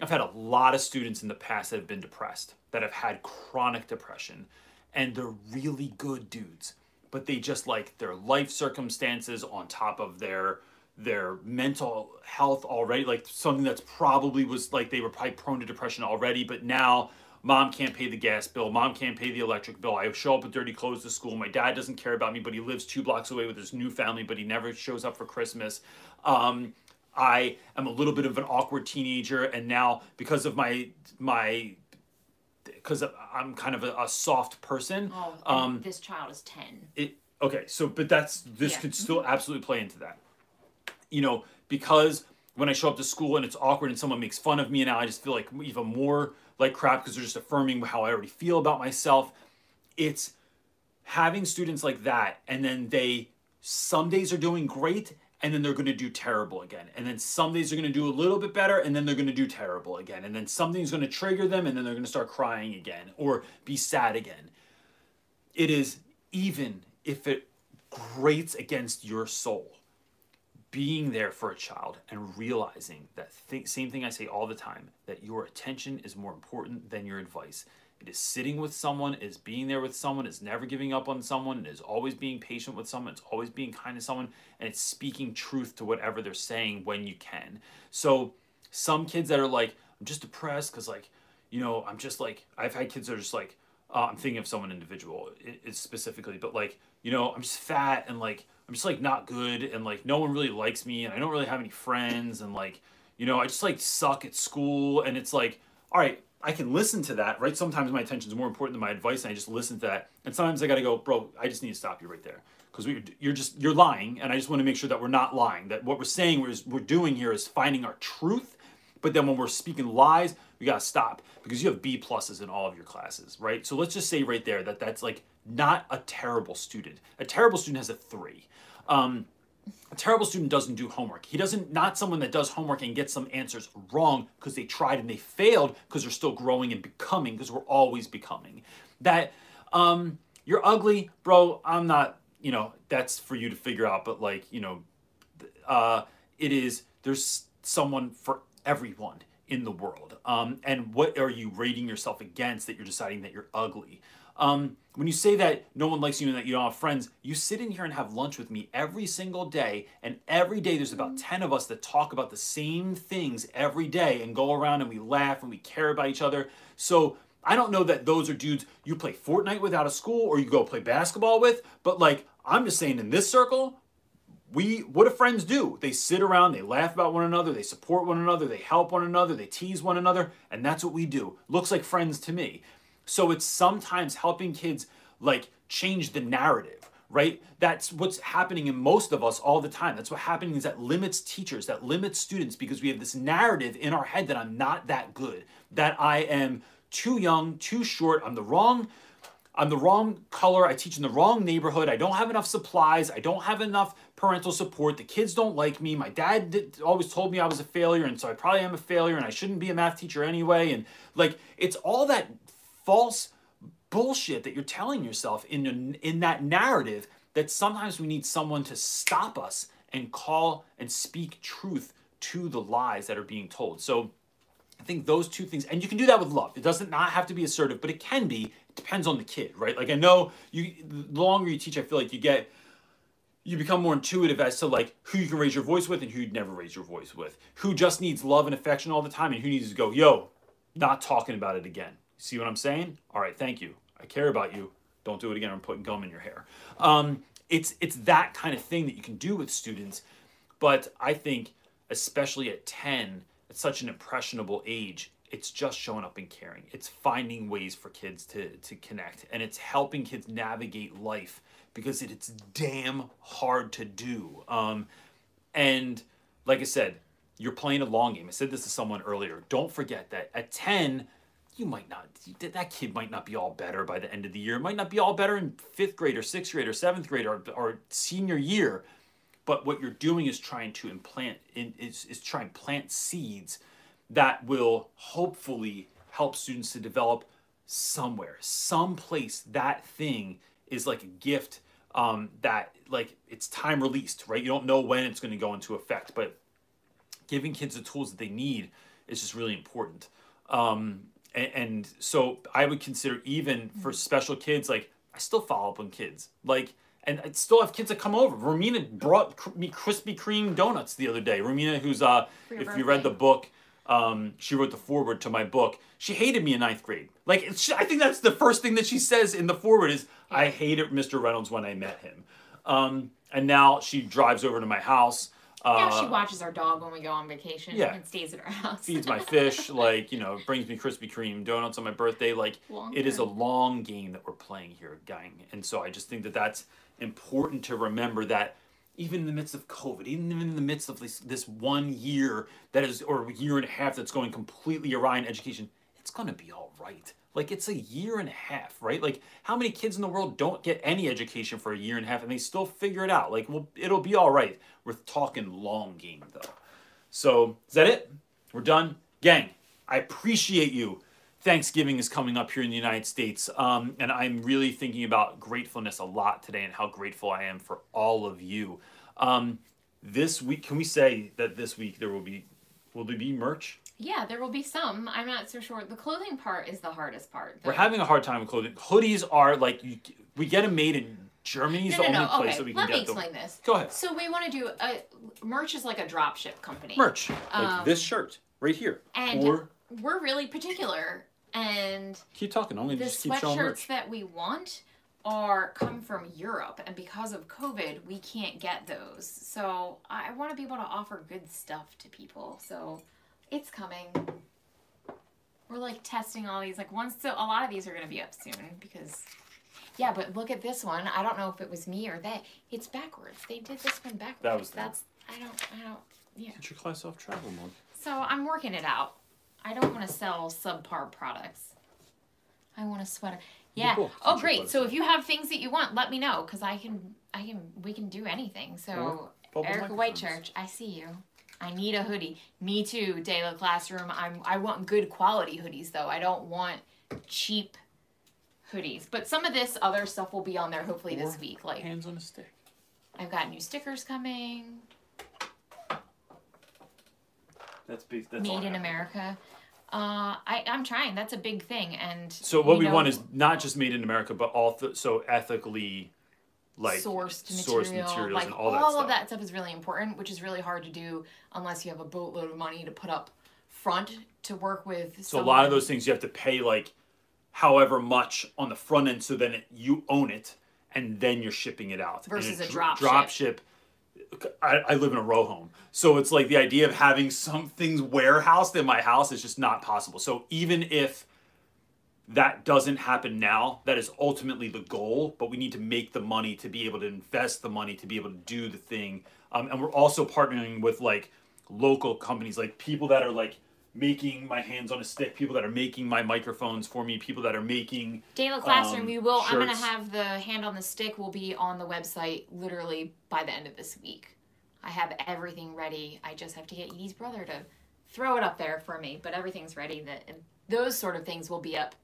I've had a lot of students in the past that have been depressed, that have had chronic depression, and they're really good dudes, but they just like their life circumstances on top of their their mental health already, like something that's probably was like they were probably prone to depression already, but now mom can't pay the gas bill, mom can't pay the electric bill. I show up with dirty clothes to school. My dad doesn't care about me, but he lives two blocks away with his new family, but he never shows up for Christmas. Um, I am a little bit of an awkward teenager, and now because of my my because I'm kind of a, a soft person. Oh, um, this child is 10. it okay so but that's this Yeah. could still absolutely play into that you know because when i show up to school and it's awkward and someone makes fun of me and now i just feel like even more like crap because they're just affirming how i already feel about myself it's having students like that and then they some days are doing great and then they're going to do terrible again. And then some days they're going to do a little bit better and then they're going to do terrible again. And then something's going to trigger them and then they're going to start crying again or be sad again. It is even if it grates against your soul, being there for a child and realizing that th- same thing I say all the time that your attention is more important than your advice. It is sitting with someone, is being there with someone, is never giving up on someone, it is always being patient with someone, it's always being kind to someone, and it's speaking truth to whatever they're saying when you can. So some kids that are like, I'm just depressed because like, you know, I'm just like, I've had kids that are just like, uh, I'm thinking of someone individual it, it specifically, but like, you know, I'm just fat and like, I'm just like not good and like no one really likes me and I don't really have any friends and like, you know, I just like suck at school and it's like, all right, I can listen to that, right? Sometimes my attention is more important than my advice, and I just listen to that. And sometimes I got to go, bro. I just need to stop you right there because you're just you're lying, and I just want to make sure that we're not lying. That what we're saying is we're doing here is finding our truth. But then when we're speaking lies, we got to stop because you have B pluses in all of your classes, right? So let's just say right there that that's like not a terrible student. A terrible student has a three. Um, a terrible student doesn't do homework. He doesn't not someone that does homework and gets some answers wrong because they tried and they failed because they're still growing and becoming because we're always becoming. That um you're ugly, bro. I'm not, you know, that's for you to figure out, but like, you know, uh it is there's someone for everyone in the world. Um and what are you rating yourself against that you're deciding that you're ugly? Um, when you say that no one likes you and that you don't have friends, you sit in here and have lunch with me every single day, and every day there's about 10 of us that talk about the same things every day and go around and we laugh and we care about each other. So I don't know that those are dudes you play Fortnite with out of school or you go play basketball with, but like I'm just saying in this circle, we what do friends do? They sit around, they laugh about one another, they support one another, they help one another, they tease one another, and that's what we do. Looks like friends to me. So it's sometimes helping kids like change the narrative, right? That's what's happening in most of us all the time. That's what happening is that limits teachers, that limits students because we have this narrative in our head that I'm not that good, that I am too young, too short, I'm the wrong I'm the wrong color. I teach in the wrong neighborhood. I don't have enough supplies. I don't have enough parental support. The kids don't like me. My dad did, always told me I was a failure, and so I probably am a failure, and I shouldn't be a math teacher anyway. And like, it's all that false bullshit that you're telling yourself in in that narrative that sometimes we need someone to stop us and call and speak truth to the lies that are being told. So I think those two things, and you can do that with love. It doesn't not have to be assertive, but it can be. It depends on the kid, right? Like I know you, the longer you teach, I feel like you get, you become more intuitive as to like who you can raise your voice with and who you'd never raise your voice with. Who just needs love and affection all the time, and who needs to go, yo, not talking about it again. See what I'm saying? All right, thank you. I care about you. Don't do it again. I'm putting gum in your hair. Um, it's it's that kind of thing that you can do with students, but I think especially at 10, at such an impressionable age, it's just showing up and caring. It's finding ways for kids to to connect, and it's helping kids navigate life because it, it's damn hard to do. Um, and like I said, you're playing a long game. I said this to someone earlier. Don't forget that at 10 you might not that kid might not be all better by the end of the year. It might not be all better in fifth grade or sixth grade or seventh grade or, or senior year but what you're doing is trying to implant is, is trying to plant seeds that will hopefully help students to develop somewhere someplace that thing is like a gift um, that like it's time released right? You don't know when it's going to go into effect but giving kids the tools that they need is just really important. Um, and, and so I would consider even for special kids, like I still follow up on kids, like. And I still have kids that come over. Romina brought cr- me Krispy Kreme donuts the other day. Romina, who's uh, if birthday. you read the book, um, she wrote the foreword to my book. She hated me in ninth grade. Like, I think that's the first thing that she says in the foreword is, "I hated Mr. Reynolds when I met him." Um, and now she drives over to my house yeah, she uh, watches our dog when we go on vacation yeah. and stays at our house. feeds my [LAUGHS] fish, like, you know, brings me Krispy Kreme donuts on my birthday. Like, long it is a long game that we're playing here, gang. And so I just think that that's important to remember that even in the midst of COVID, even in the midst of this, this one year that is, or year and a half that's going completely awry in education, it's going to be all right. like it's a year and a half, right? Like how many kids in the world don't get any education for a year and a half and they still figure it out? Like, well, it'll be all right. We're talking long game though. So is that it? We're done, gang. I appreciate you. Thanksgiving is coming up here in the United States, um, and I'm really thinking about gratefulness a lot today and how grateful I am for all of you. Um, this week, can we say that this week there will be will there be merch? Yeah, there will be some. I'm not so sure. The clothing part is the hardest part. We're having a hard time with clothing. Hoodies are like you, we get them made in Germany. Is no, the only no. place Okay, that we can let me get them. explain this. Go ahead. So we want to do a merch is like a drop ship company. Merch, like Um, this shirt right here, and or we're really particular, and keep talking. I'm the just keep showing sweatshirts merch. that we want are come from Europe, and because of COVID, we can't get those. So I want to be able to offer good stuff to people. So it's coming. We're like testing all these. Like once, so a lot of these are gonna be up soon because. Yeah, but look at this one. I don't know if it was me or they. It's backwards. They did this one backwards. That was them. That's. I don't. I don't. Yeah. Get your class off travel mug. So I'm working it out. I don't want to sell subpar products. I want a sweater. Yeah. cool. Oh, Future great. So if you have things that you want, let me know because I can. I can. We can do anything. So bubble Erica microphones. Whitechurch, I see you. I need a hoodie. Me too. Day of Classroom. I'm. I want good quality hoodies though. I don't want cheap hoodies. But some of this other stuff will be on there hopefully this Or week. Like hands on a stick. I've got new stickers coming. That's big. That's Made in. America. Uh, I, I'm trying. That's a big thing. And So what we know, want is not just made in America, but also so ethically, like sourced sourced materials like and all that of stuff. that stuff is really important, which is really hard to do unless you have a boatload of money to put up front to work with. So a lot of those things you have to pay like however much on the front end, so then it, you own it, and then you're shipping it out. Versus a dr- drop drop ship. I, I live in a row home, so it's like the idea of having some things warehoused in my house is just not possible. So even if that doesn't happen now, that is ultimately the goal. But we need to make the money to be able to invest the money to be able to do the thing. Um, and we're also partnering with like local companies, like people that are like making my hands on a stick, people that are making my microphones for me, people that are making Daily classroom. um, we will. I'm gonna have the hand on the stick. Will be on the website literally by the end of this week. I have everything ready. I just have to get Edie's brother to throw it up there for me. But everything's ready. That those sort of things will be up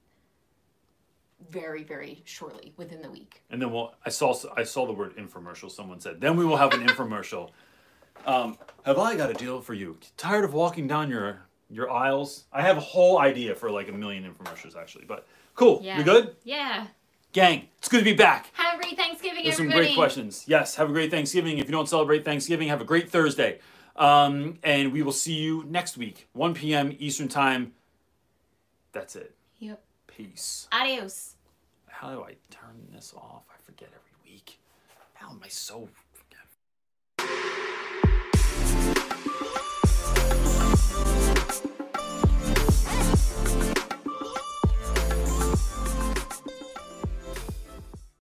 very, very shortly within the week. And then we'll. I saw. I saw the word infomercial. Someone said. Then we will have an [LAUGHS] infomercial. Um, have I got a deal for you? Tired of walking down your your aisles? I have a whole idea for like a million infomercials actually. But cool. Yeah. We good? Yeah. Gang, it's good to be back. Have a great Thanksgiving, There's some great questions. Yes, have a great Thanksgiving. If you don't celebrate Thanksgiving, have a great Thursday. Um, and we will see you next week, 1 p.m. Eastern Time. That's it. Yep. Peace. Adios. How do I turn this off? I forget every week. How am I so